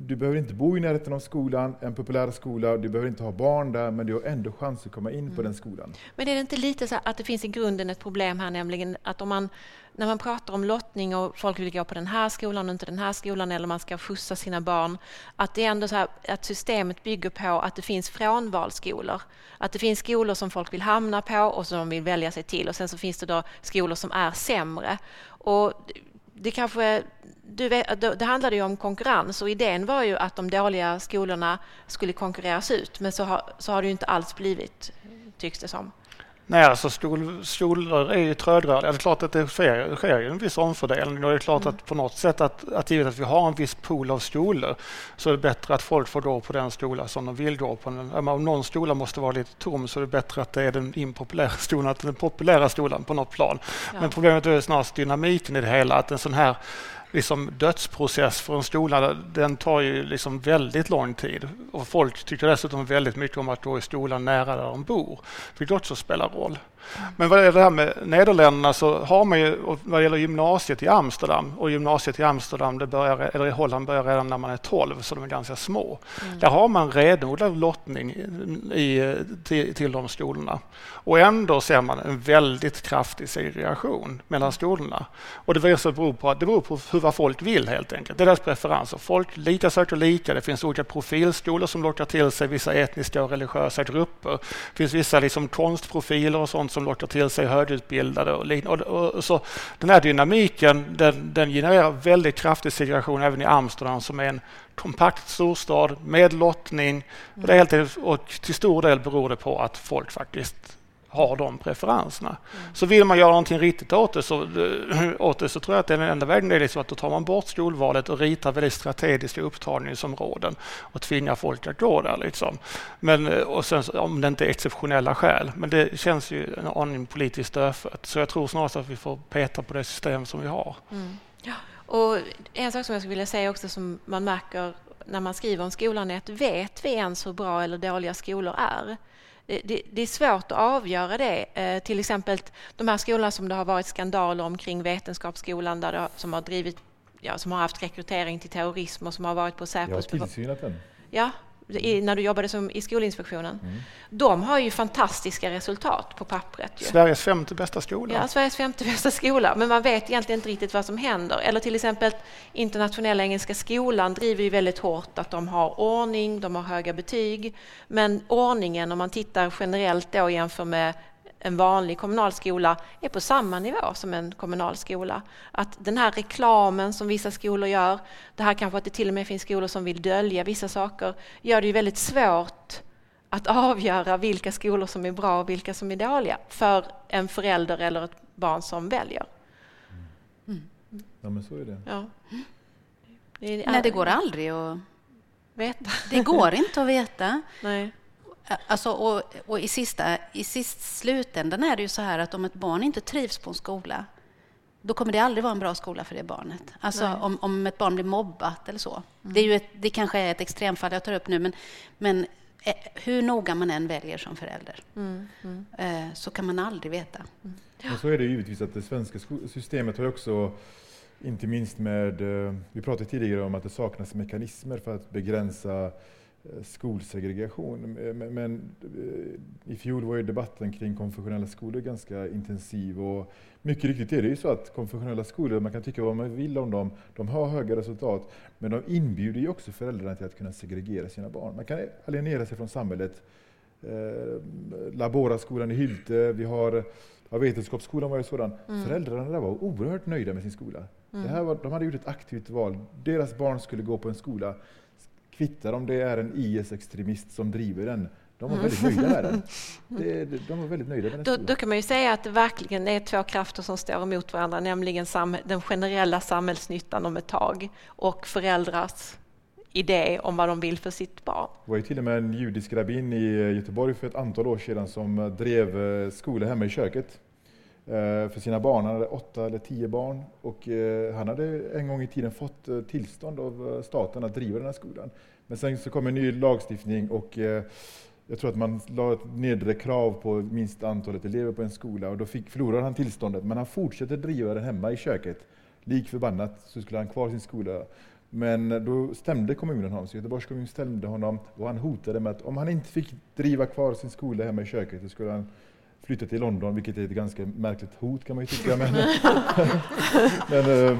du behöver inte bo i närheten av skolan, en populär skola, du behöver inte ha barn där, men du har ändå chans att komma in mm. på den skolan. Men är det inte lite så att det finns i grunden ett problem här, nämligen att om man, när man pratar om lottning och folk vill gå på den här skolan och inte den här skolan, eller man ska skjutsa sina barn, att det är ändå så att systemet bygger på att det finns frånvalsskolor. Att det finns skolor som folk vill hamna på och som de vill välja sig till, och sen så finns det då skolor som är sämre. Och det kanske du vet, det handlade ju om konkurrens och idén var ju att de dåliga skolorna skulle konkurreras ut men så har, så har det ju inte alls blivit, tycks det som. Nej, alltså skolor är ju trögrörliga. Det är klart att det sker, det sker en viss omfördelning och det är klart mm. att på något sätt att, att givet att vi har en viss pool av skolor så är det bättre att folk får gå på den skola som de vill gå på. Om någon skola måste vara lite tom så är det bättre att det är den impopulära skolan, att den populära skolan på något plan. Ja. Men problemet är snarast dynamiken i det hela, att en sån här liksom dödsprocess för en skola, den tar ju liksom väldigt lång tid. Och folk tycker dessutom väldigt mycket om att gå i skolan nära där de bor, vilket också spelar roll. Men vad gäller det här med Nederländerna så har man ju, vad gäller gymnasiet i Amsterdam och gymnasiet i Amsterdam, det börjar, eller i Holland börjar redan när man är 12 så de är ganska små. Mm. Där har man renodlad lottning i, till, till de skolorna. Och ändå ser man en väldigt kraftig segregation mellan skolorna. Och det beror på, det beror på hur vad folk vill helt enkelt. Det är deras preferenser. Folk lika söker lika. Det finns olika profilskolor som lockar till sig vissa etniska och religiösa grupper. Det finns vissa liksom konstprofiler och sånt som lockar till sig högutbildade. Och, och, och, och så den här dynamiken den, den genererar väldigt kraftig segregation även i Amsterdam som är en kompakt storstad med lottning. Och, det är helt, och till stor del beror det på att folk faktiskt har de preferenserna. Mm. Så vill man göra någonting riktigt åt det, så, eh, åt det så tror jag att den enda vägen är liksom att då tar man bort skolvalet och ritar väldigt strategiska upptagningsområden och tvingar folk att gå där. Liksom. Men, eh, och sen, om det inte är exceptionella skäl. Men det känns ju en aning politiskt dödfött. Så jag tror snarast att vi får peta på det system som vi har. Mm. Ja. Och en sak som jag skulle vilja säga också som man märker när man skriver om skolan är att vet vi ens hur bra eller dåliga skolor är? Det, det, är svårt att avgöra det. Eh, till exempel de här skolorna som det har varit skandaler omkring Vetenskapsskolan där det, som har drivit ja, som har haft rekrytering till terrorism och som har varit på Säpos... Jag har tillsynat den. Ja, i, när du jobbade som, i Skolinspektionen. Mm. De har ju fantastiska resultat på pappret. Ju. Sveriges femte bästa skola. Ja, Sveriges femte bästa skola. Men man vet egentligen inte riktigt vad som händer. Eller till exempel Internationella Engelska Skolan driver ju väldigt hårt att de har ordning, de har höga betyg. Men ordningen, om man tittar generellt då jämför med en vanlig kommunal skola är på samma nivå som en kommunal skola. Att den här reklamen som vissa skolor gör, det här kanske att det till och med finns skolor som vill dölja vissa saker, gör det ju väldigt svårt att avgöra vilka skolor som är bra och vilka som är dåliga för en förälder eller ett barn som väljer. Mm. Ja, men så är det. Ja. Det är, Nej, det går aldrig att veta. Det går inte att veta. Nej. Alltså, och, och i, sista, i sist slutändan är det ju så här att om ett barn inte trivs på en skola då kommer det aldrig vara en bra skola för det barnet. Alltså om, om ett barn blir mobbat eller så. Mm. Det, är ju ett, det kanske är ett extremfall jag tar upp nu, men, men hur noga man än väljer som förälder mm. Mm. Så kan man aldrig veta. Mm. Ja. så är det givetvis att det svenska systemet har också inte minst med, eh, vi pratade tidigare om att det saknas mekanismer för att begränsa skolsegregation. Men eh, i fjol var ju debatten kring konfessionella skolor ganska intensiv och mycket riktigt är det ju så att konfessionella skolor, man kan tycka vad man vill om dem, de har höga resultat, men de inbjuder ju också föräldrarna till att kunna segregera sina barn. Man kan alienera sig från samhället. Eh, Laboraskolan i Hylte, vi har ja, Vetenskapsskolan var ju sådan. Mm. Föräldrarna där var oerhört nöjda med sin skola. Mm. Det här var, de hade gjort ett aktivt val. Deras barn skulle gå på en skola kvittar om det är en IS-extremist som driver den. De var väldigt nöjda med den. Det, de var väldigt nöjda med den då, då, kan man ju säga att det verkligen är två krafter som står emot varandra, nämligen den generella samhällsnyttan om ett tag och föräldrars idé om vad de vill för sitt barn. Det var ju till och med en judisk rabbin i Göteborg för ett antal år sedan som drev eh, skola hemma i köket Eh, för sina barn. Han hade åtta eller tio barn och eh, han hade en gång i tiden fått eh, tillstånd av staten att driva den här skolan. Men sen så kom en ny lagstiftning och jag tror att man la ett nedre krav på minst antalet elever på en skola och då fick, förlorade han tillståndet. Men han fortsatte driva den hemma i köket. Lik förbannat så skulle han kvar sin skola. Men då stämde kommunen honom, så Göteborgs kommun stämde honom och han hotade med att om han inte fick driva kvar sin skola hemma i köket så skulle han flytta till London, vilket är ett ganska märkligt hot kan man ju tycka. Men, men uh,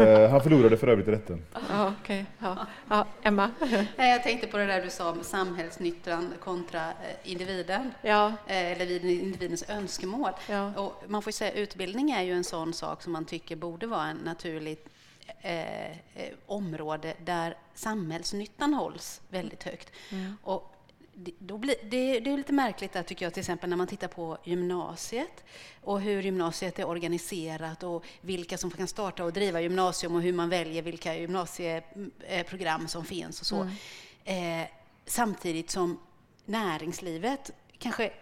uh, han förlorade för övrigt rätten. Ja, okay. ja. ja, Emma? Jag tänkte på det där du sa om samhällsnyttan kontra eh, individen, ja. eller individens önskemål. Ja. Och man får säga utbildning är ju en sån sak som man tycker borde vara en naturlig eh, område där samhällsnyttan hålls väldigt högt. Mm. Och då blir, det, det, är lite märkligt där, tycker jag, till exempel när man tittar på gymnasiet och hur gymnasiet är organiserat och vilka som kan starta och driva gymnasium och hur man väljer vilka gymnasieprogram som finns och så. Mm. Eh, samtidigt som näringslivet kanske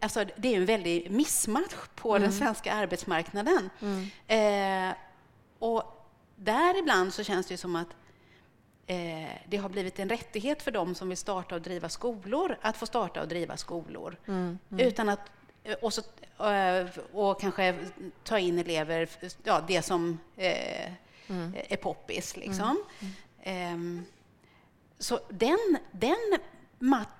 Alltså, det är en väldig missmatch på mm. den svenska arbetsmarknaden. Mm. Eh, och där ibland så känns det som att det har blivit en rättighet för dem som vill starta och driva skolor att få starta och driva skolor. Mm, mm. Utan att, eh, och, så, eh, och kanske ta in elever, ja, det som eh, mm. är poppis. Liksom. Eh, så den, den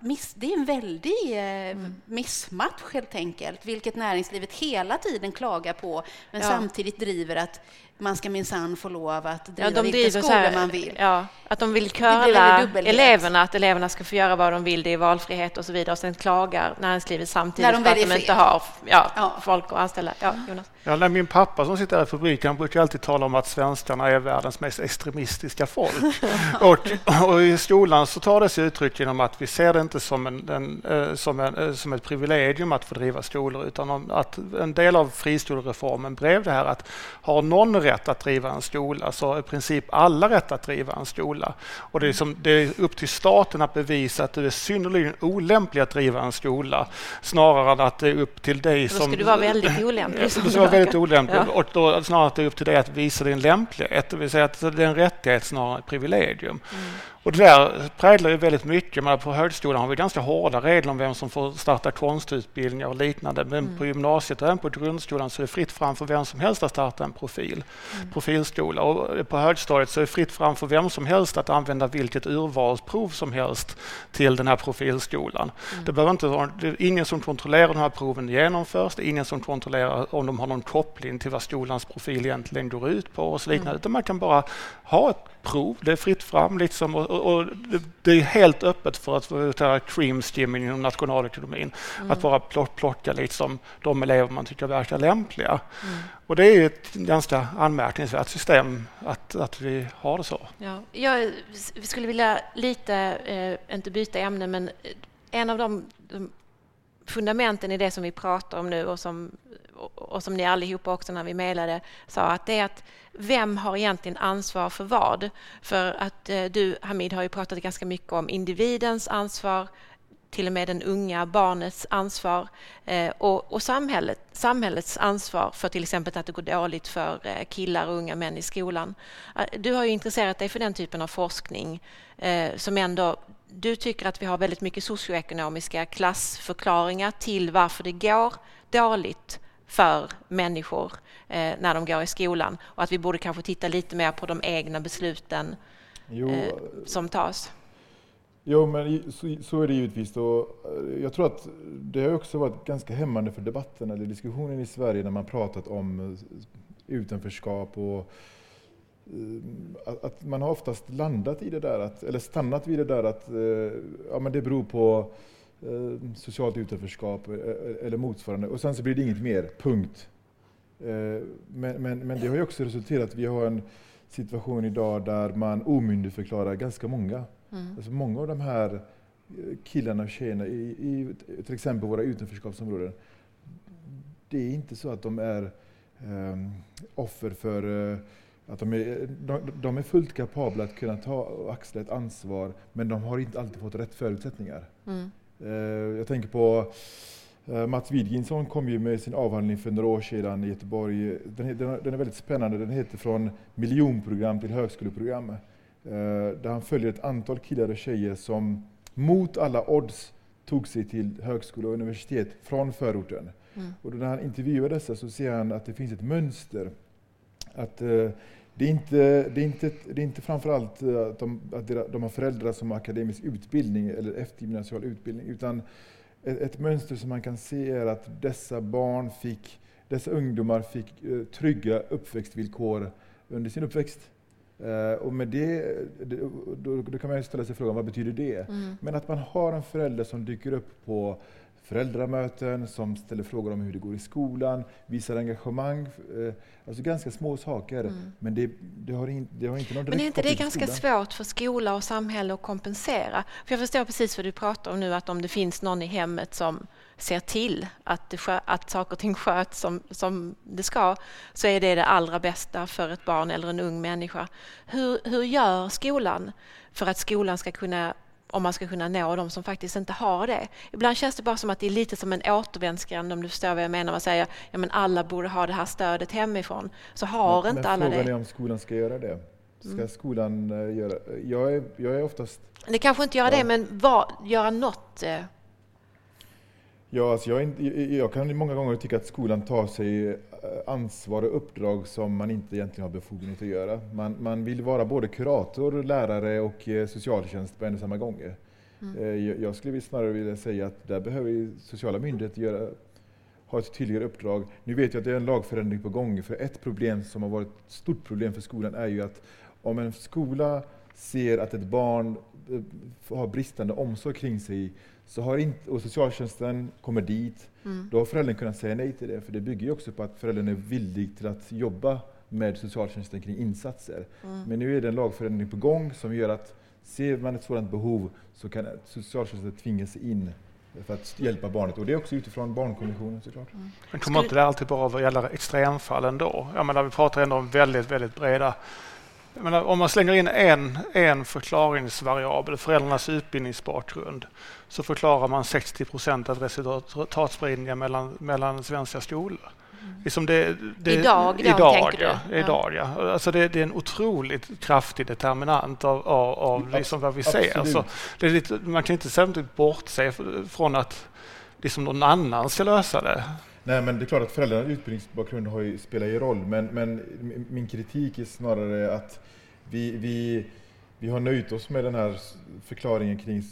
miss, det är en väldig eh, mm. missmatch helt enkelt, vilket näringslivet hela tiden klagar på, men ja. samtidigt driver att man ska minsann få lov att driva ja, de vilka skolor här, man vill. Ja, att de vill curla eleverna, att eleverna ska få göra vad de vill, det är valfrihet och så vidare. Och sen klagar näringslivet samtidigt för att de inte har ja, ja. folk att anställa. Ja, Jonas. Ja, när min pappa som sitter här i fabriken brukar alltid tala om att svenskarna är världens mest extremistiska folk. och, och, i skolan så tar det sig uttryck genom att vi ser det inte som, en, en, eh, som, en, eh, som ett privilegium att få driva skolor utan att en del av friskolereformen blev det här att har någon rätt att driva en skola så har i princip alla rätt att driva en skola. Och det är, som, det är upp till staten att bevisa att du är synnerligen olämplig att driva en skola snarare än att det är upp till dig som... Då ska du vara väldigt olämplig. Du ska vara väldigt olämplig ja. och då snarare att det är upp till dig att visa din lämplighet, det vill säga att det är en rättighet snarare än ett privilegium. Mm. Och det där präglar ju väldigt mycket. Men på högskolan har vi ganska hårda regler om vem som får starta konstutbildningar och liknande. Men mm. på gymnasiet och även på grundskolan så är det fritt fram för vem som helst att starta en profil, mm. profilskola. Och på högstadiet så är det fritt fram för vem som helst att använda vilket urvalsprov som helst till den här profilskolan. Mm. Det, behöver inte vara, det är ingen som kontrollerar de här proven genomförs. Det är ingen som kontrollerar om de har någon koppling till vad skolans profil egentligen går ut på och så liknande. Mm. Utan man kan bara ha ett prov. Det är fritt fram liksom och, och det är helt öppet för att ta cream skimming inom nationalekonomin. Mm. Att bara plocka liksom de elever man tycker verkar lämpliga. Mm. Och det är ett ganska anmärkningsvärt system att, att vi har det så. Ja. Jag skulle vilja lite, eh, inte byta ämne, men en av de, de fundamenten i det som vi pratar om nu och som och som ni allihopa också när vi mejlade sa att det är att vem har egentligen ansvar för vad? För att eh, du Hamid har ju pratat ganska mycket om individens ansvar, till och med den unga barnets ansvar eh, och, och samhället, samhällets ansvar för till exempel att det går dåligt för eh, killar och unga män i skolan. Du har ju intresserat dig för den typen av forskning som ändå du tycker att vi har väldigt mycket socioekonomiska klassförklaringar till varför det går dåligt för människor när de går i skolan och att vi borde kanske titta lite mer på de egna besluten jo, som tas. Jo, men så, så, är det givetvis. Och eh, jag tror att det har också varit ganska hämmande för debatten eller diskussionen i Sverige när man pratat om eh, utanförskap och eh, att man har oftast landat i det där, att, eller stannat vid det där att ja, men det beror på socialt utanförskap eller motsvarande och sen så blir det inget mer, punkt. Men, men, men det har ju också resulterat att vi har en situation idag där man omyndigförklarar ganska många. Mm. Alltså många av de här eh, killarna och tjejerna i, i till exempel våra utanförskapsområden, det är inte så att de är um, offer för uh, att de är, de, de, är fullt kapabla att kunna ta och axla ett ansvar, men de har inte alltid fått rätt förutsättningar. Mm. Uh, jag tänker på uh, Mats Widginsson kom ju med sin avhandling för några år sedan i Göteborg. Den, den, den är väldigt spännande. Den heter Från miljonprogram till högskoleprogram. Eh, där han följer ett antal killar och tjejer som mot alla odds tog sig till högskola och universitet från förorten. Mm. Och när han intervjuar dessa så ser han att det finns ett mönster. Att uh, det, är inte, det, är inte, det är inte framförallt att, de, att de har föräldrar som har akademisk utbildning eller eftergymnasial utbildning, utan ett, ett, mönster som man kan se är att dessa barn fick, dessa ungdomar fick uh, trygga uppväxtvillkor under sin uppväxt. Uh, och med det, då, då, kan man ställa sig frågan, vad betyder det? Mm. Men att man har en förälder som dyker upp på föräldramöten, som ställer frågor om hur det går i skolan, visar engagemang. Uh, alltså ganska små saker. Mm. Men det, det, har in, det, har inte någon Men är inte det ganska svårt för skola och samhälle att kompensera? För jag förstår precis vad du pratar om nu, att om det finns någon i hemmet som ser till att, det, att saker och ting sköts som, som det ska, så är det det allra bästa för ett barn eller en ung människa. Hur, hur gör skolan för att skolan ska kunna om man ska kunna nå de som faktiskt inte har det. Ibland känns det bara som att det är lite som en återvändsgränd om du förstår vad jag menar. Man säger att alla borde ha det här stödet hemifrån. Så har men, inte men alla det. Frågan är om skolan ska göra det. Ska mm. skolan uh, göra... Jag är, jag är oftast... Det kanske inte göra ja. det, men var, göra något uh, Ja, alltså jag, jag, kan många gånger tycka att skolan tar sig eh, ansvar och uppdrag som man inte egentligen har befogenhet att göra. Man, man vill vara både kurator, lärare och eh, socialtjänst på en och samma gång. Mm. Eh, jag skulle snarare vilja säga att där behöver sociala myndigheter göra, ha ett tydligare uppdrag. Nu vet jag att det är en lagförändring på gång, för ett problem som har varit ett stort problem för skolan är ju att om en skola ser att ett barn har bristande omsorg kring sig så har inte, och socialtjänsten kommer dit, mm. då har föräldern kunnat säga nej till det. För det bygger ju också på att föräldern är villig till att jobba med socialtjänsten kring insatser. Mm. Men nu är det en lagförändring på gång som gör att ser man ett sådant behov så kan socialtjänsten tvinga sig in för att hjälpa barnet. Och det är också utifrån barnkonventionen såklart. Mm. Men kommer inte det alltid bara att gälla extremfall ändå? Jag menar, vi pratar ändå om väldigt, väldigt breda menar, om man slänger in en, en förklaringsvariabel, föräldrarnas utbildningsbakgrund, så förklarar man 60 procent av resultatspridningen mellan, mellan svenska skolor. Mm. Liksom det, det, idag, då, idag, tänker ja, du? Idag, ja. Alltså det, det, är en otroligt kraftig determinant av, av, av liksom vad vi ser. Alltså, det är lite, man kan inte samtidigt bortse från att liksom någon annan ska lösa det. Nej, men det är klart att föräldrarnas utbildningsbakgrund har ju, spelar ju roll, men, men min kritik är snarare att vi, vi, vi har nöjt oss med den här förklaringen kring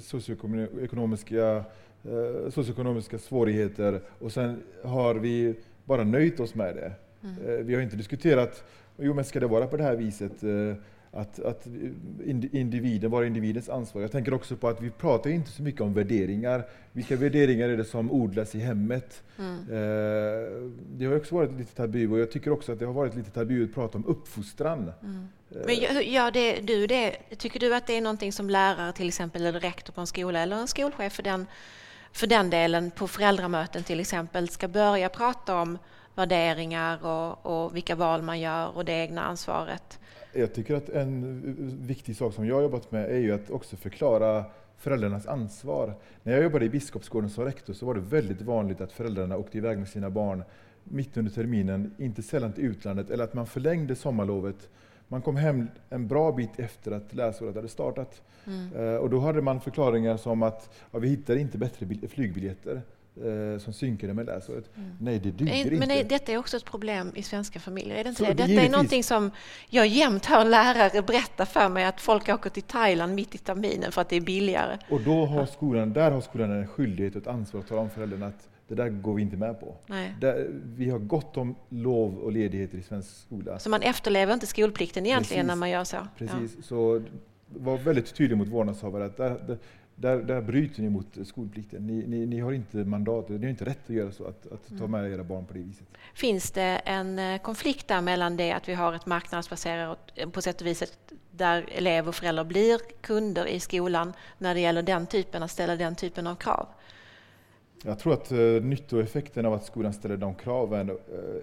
socioekonomiska, eh, socioekonomiska svårigheter och sen har vi bara nöjt oss med det. Mm. Eh, vi har inte diskuterat, jo men ska det vara på det här viset? Att, att individen, vara individens ansvar. Jag tänker också på att vi pratar inte så mycket om värderingar. Vilka värderingar är det som odlas i hemmet? Mm. Eh, det har också varit lite tabu och jag tycker också att det har varit lite tabu att prata om uppfostran. Mm. Eh. Men gör det, du det, tycker du att det är någonting som lärare till exempel eller rektor på en skola eller en skolchef för den för den delen på föräldramöten till exempel ska börja prata om värderingar och, och vilka val man gör och det egna ansvaret. Jag tycker att en viktig sak som jag har jobbat med är ju att också förklara föräldrarnas ansvar. När jag jobbade i Biskopsgården som rektor så var det väldigt vanligt att föräldrarna åkte iväg med sina barn mitt under terminen, inte sällan till utlandet, eller att man förlängde sommarlovet. Man kom hem en bra bit efter att läsåret hade startat. Mm. Uh, och då hade man förklaringar som att ja, vi hittade inte bättre flygbiljetter uh, som synkade med läsåret. Mm. Nej, det duger men, inte. Men detta är också ett problem i svenska familjer, är det inte det? Detta givetvis. är någonting som jag jämt hör lärare berätta för mig, att folk åker till Thailand mitt i terminen för att det är billigare. Och då har skolan, där har skolan en skyldighet och ett ansvar att tala om föräldrarna att det där går vi inte med på. Där, vi har gott om lov och ledigheter i svensk skola. Så man efterlever inte skolplikten egentligen Precis. när man gör så? Precis, ja. så var väldigt tydlig mot vårdnadshavare att där, där, där bryter ni mot skolplikten. Ni, ni, ni, har inte mandat, ni har inte rätt att göra så, att, att ta mm. med era barn på det viset. Finns det en eh, konflikt där mellan det att vi har ett marknadsbaserat, eh, på sätt och vis där elever och föräldrar blir kunder i skolan när det gäller den typen, att ställa den typen av krav? Jag tror att uh, nyttoeffekten av att skolan ställer de kraven uh,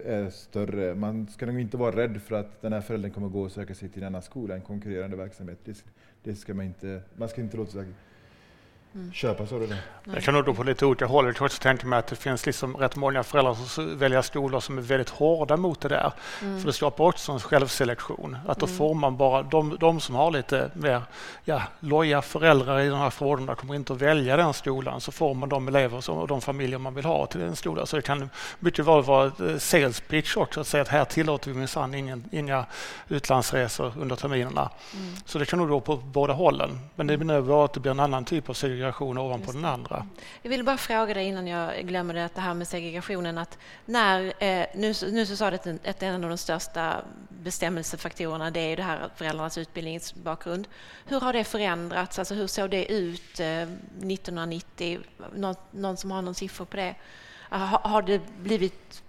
är större. Man ska nog inte vara rädd för att den här föräldern kommer gå och söka sig till denna skola, en konkurrerande verksamhet. Det, det ska man inte, man ska inte låta sig mm. köpa så. Det Jag kan nog gå på lite olika håll. Jag kan också tänka mig att det finns liksom rätt många föräldrar som väljer skolor som är väldigt hårda mot det där. Mm. För det skapar också en självselektion. Att då mm. får man bara, de, de som har lite mer ja, loja föräldrar i de här förordnandena kommer inte att välja den skolan. Så får man de elever som, och de familjer man vill ha till den skolan. Så det kan mycket väl vara ett eh, sales pitch också. Att säga att här tillåter vi minsann inga utlandsresor under terminerna. Mm. Så det kan nog gå på båda hållen. Men det innebär att det blir en annan typ av segregation segregation ovanpå den andra. Jag vill bara fråga dig innan jag glömmer det, det här med segregationen. Att när, eh, nu, nu så sa du att, att en av de största bestämmelsefaktorerna det är det här föräldrarnas utbildningsbakgrund. Hur har det förändrats? Alltså hur såg det ut eh, 1990? Någon, någon som har någon siffra på det? Har, har det blivit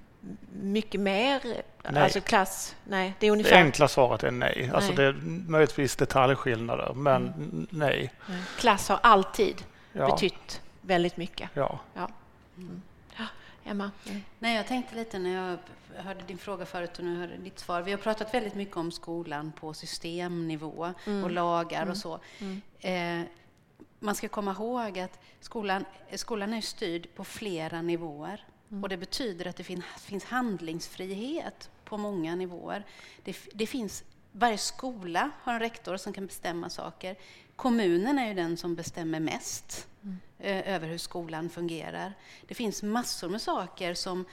mycket mer? Nej. Alltså klass? Nej, det är ungefär... Det enkla svaret är nej. nej. Alltså det är möjligtvis detaljskillnader, men mm. nej. Klass har alltid ja. betytt väldigt mycket. Ja. ja. Mm. ja Emma? Mm. Nej, jag tänkte lite när jag hörde din fråga förut och nu hörde ditt svar. Vi har pratat väldigt mycket om skolan på systemnivå mm. och lagar och mm. så. Mm. Eh, man ska komma ihåg att skolan, skolan är styrd på flera nivåer. Mm. Och det betyder att det finns handlingsfrihet på många nivåer. Det, det, finns, varje skola har en rektor som kan bestämma saker. Kommunen är ju den som bestämmer mest mm. eh, över hur skolan fungerar. Det finns massor med saker som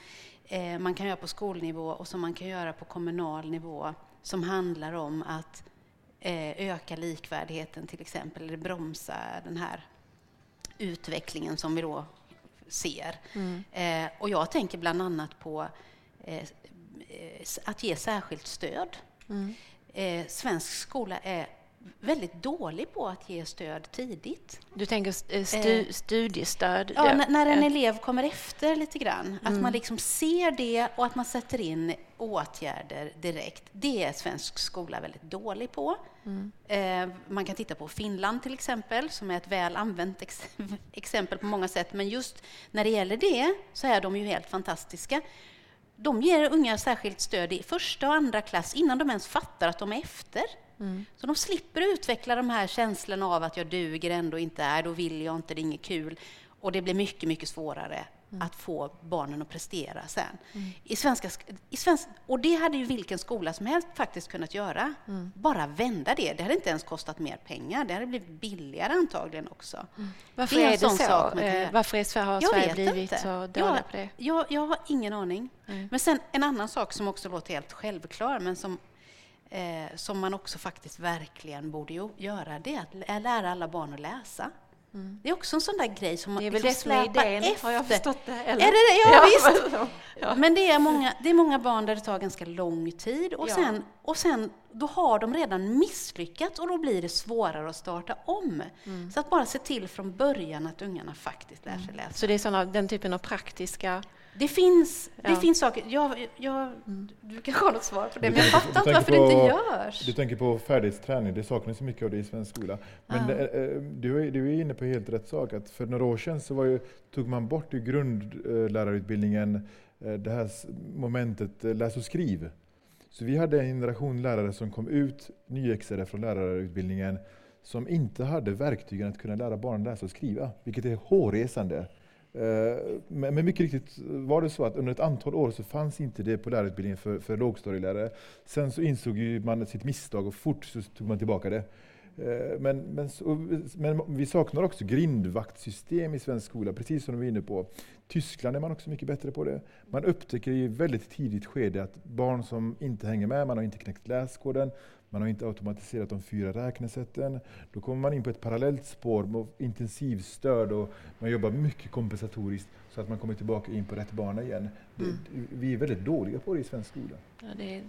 eh, man kan göra på skolnivå och som man kan göra på kommunal nivå som handlar om att eh, öka likvärdigheten till exempel, eller bromsa den här utvecklingen som vi då ser. Mm. Eh, och jag tänker bland annat på eh, att ge särskilt stöd. Mm. Eh, svensk skola är väldigt dålig på att ge stöd tidigt. Du tänker eh, stu, studiestöd? Ja, ja, när en elev kommer efter lite grann. Mm. Att man liksom ser det och att man sätter in åtgärder direkt. Det är svensk skola väldigt dålig på. Mm. Eh, man kan titta på Finland till exempel, som är ett väl använt ex exempel på många sätt. Men just när det gäller det så är de ju helt fantastiska. De ger unga särskilt stöd i första och andra klass innan de ens fattar att de är efter. Mm. Så de slipper utveckla de här känslorna av att jag duger ändå inte är, då vill jag inte, det är inget kul. Och det blir mycket, mycket svårare mm. att få barnen att prestera sen. Mm. I svenska, i svensk, och det hade ju vilken skola som helst faktiskt kunnat göra. Mm. Bara vända det. Det hade inte ens kostat mer pengar. Det hade blivit billigare antagligen också. Mm. Varför är, är det så? Sak eh, Varför är, har Sverige blivit inte. så dåliga jag, på det? Jag, jag har ingen aning. Men sen en annan sak som också låter helt självklar, men som eh, som man också faktiskt verkligen borde göra, det är att lära alla barn att läsa. Mm. Det är också en sån där grej som man Det är väl liksom det som är idén, efter. har jag förstått det? Eller? Är det det? Ja, ja visst! ja. Men det är, många, det är många barn där det tar ganska lång tid och, ja. sen, och sen då har de redan misslyckats och då blir det svårare att starta om. Mm. Så att bara se till från början att ungarna faktiskt lär sig mm. läsa. Så det är såna, den typen av praktiska Det finns, det Ja. finns saker. Jag, jag, du kanske har något svar på det, Du men jag fattar inte varför tänker det inte på- görs. Du tänker på färdighetsträning, det saknas mycket av det i svensk skola. Men Ja. eh, eh, du, är, du är inne på helt rätt sak, att för några år sedan så var ju, tog man bort i grundlärarutbildningen eh, det här momentet läs och skriv. Så vi hade en generation lärare som kom ut nyexade från lärarutbildningen som inte hade verktygen att kunna lära barnen läsa och skriva, vilket är hårresande. Eh, men mycket riktigt var det så att under ett antal år så fanns inte det på lärarutbildningen för, för lågstadielärare. Sen så insåg ju man sitt misstag och fort så tog man tillbaka det. Eh, men, men, men vi saknar också grindvaktsystem i svensk skola, precis som du var inne på. Tyskland är man också mycket bättre på det. Man upptäcker i väldigt tidigt skede att barn som inte hänger med, man har inte knäckt läskoden, man har inte automatiserat de fyra räknesätten. Då kommer man in på ett parallellt spår med intensivstöd och man jobbar mycket kompensatoriskt så att man kommer tillbaka in på rätt bana igen. Det, Vi är väldigt dåliga på det i svensk skola. Ja, det är.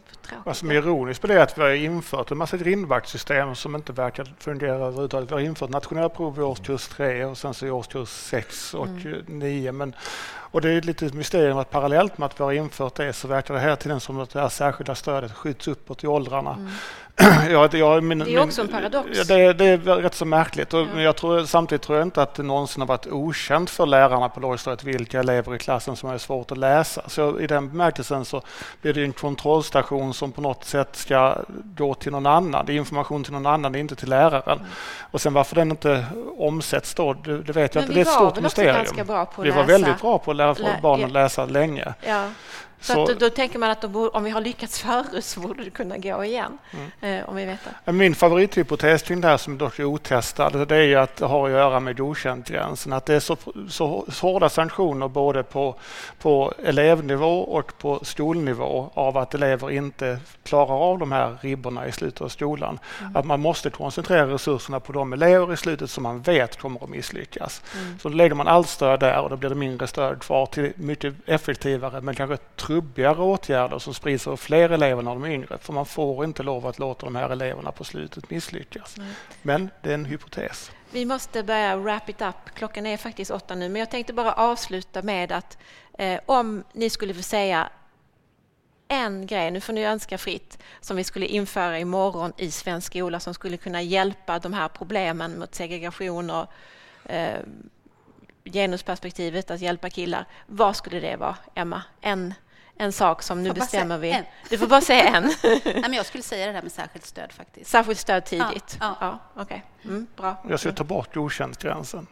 Vad som är ironiskt det är att vi har infört en massa grindvaktssystem som inte verkar fungera överhuvudtaget. Vi har infört nationella prov i årskurs 3 och sen så i årskurs 6 och Mm. 9. Men, och det är lite ett mysterium att parallellt med att vi har infört det så verkar det hela tiden som att det här särskilda stödet skjuts uppåt i åldrarna. Mm. jag, jag, min, Det är också en paradox. Ja, det, det är rätt så märkligt. Och, Ja. jag tror, samtidigt tror jag inte att det någonsin har varit okänt för lärarna på lågstadiet vilka elever i klassen som har svårt att läsa. Så i den bemärkelsen så blir det en kontrollstation som på något sätt ska gå till någon annan. Det är information till någon annan, det är inte till läraren. Mm. Och sen varför den inte omsätts då, det, det vet jag Men inte. Det är ett stort mysterium. Vi var väldigt bra på att lära Lä- barnen läsa länge. Ja. Så, Så- att då, tänker man att borde, om vi har lyckats förut så borde det kunna gå igen. Mm. Eh, om vi vet det. Min favorithypotes kring det här som dock är otestad, det är ju att det har att göra med godkänt-gränsen. Att det är så, så hårda sanktioner både på, på elevnivå och på skolnivå av att elever inte klarar av de här ribborna i slutet av skolan. Att man måste koncentrera resurserna på de elever i slutet som man vet kommer att misslyckas. Så då lägger man allt stöd där och då blir det mindre stöd kvar till mycket effektivare men kanske trubbigare åtgärder som sprids över fler elever när de är yngre. För man får inte lov att låta de här eleverna på slutet misslyckas. Nej. Men det är en hypotes. Vi måste börja wrap it up. Klockan är faktiskt åtta nu, men jag tänkte bara avsluta med att eh, om ni skulle få säga en grej, nu får ni önska fritt, som vi skulle införa imorgon i svensk skola som skulle kunna hjälpa de här problemen mot segregation och eh, genusperspektivet, att hjälpa killar. Vad skulle det vara, Emma? En, en sak som nu bestämmer vi. en. Du får bara säga en. Nej, men jag skulle säga det där med särskilt stöd faktiskt. Särskilt stöd tidigt. Ja, ja. okej. Mm, bra. Jag ska ta bort godkänt-gränsen.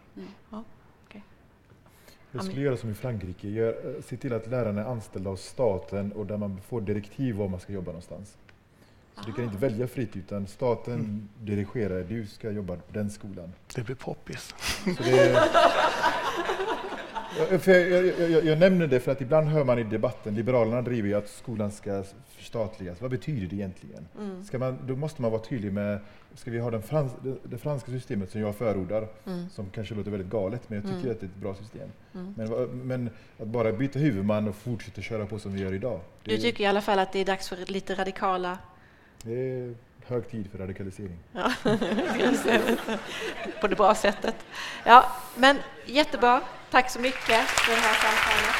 Jag skulle göra som i Frankrike, gör, eh, se till att lärarna är anställda av staten och där man får direktiv var man ska jobba någonstans. Så du kan inte välja fritt utan staten dirigerar, du ska jobba på den skolan. Det blir poppis. Så det, Ja, för jag, jag, jag, jag nämner det för att ibland hör man i debatten, Liberalerna driver ju att skolan ska förstatligas. Vad betyder det egentligen? Mm. Ska man, då måste man vara tydlig med, ska vi ha den frans, det, det franska systemet som jag förordar, Mm. som kanske låter väldigt galet, men jag tycker Mm. att det är ett bra system. Mm. Men, men att bara byta huvudman och fortsätta köra på som vi gör idag, Du tycker i alla fall att det är dags för lite radikala... det är hög tid för radikalisering. Ja, på det bra sättet. Ja, men jättebra. Tack så mycket för det här samtalet.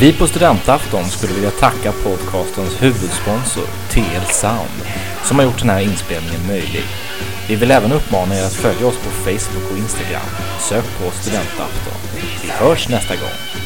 Vi på Studentafton skulle vilja tacka podcastens huvudsponsor TL Sound som har gjort den här inspelningen möjlig. Vi vill även uppmana er att följa oss på Facebook och Instagram. Sök på Studentafton. Vi hörs nästa gång.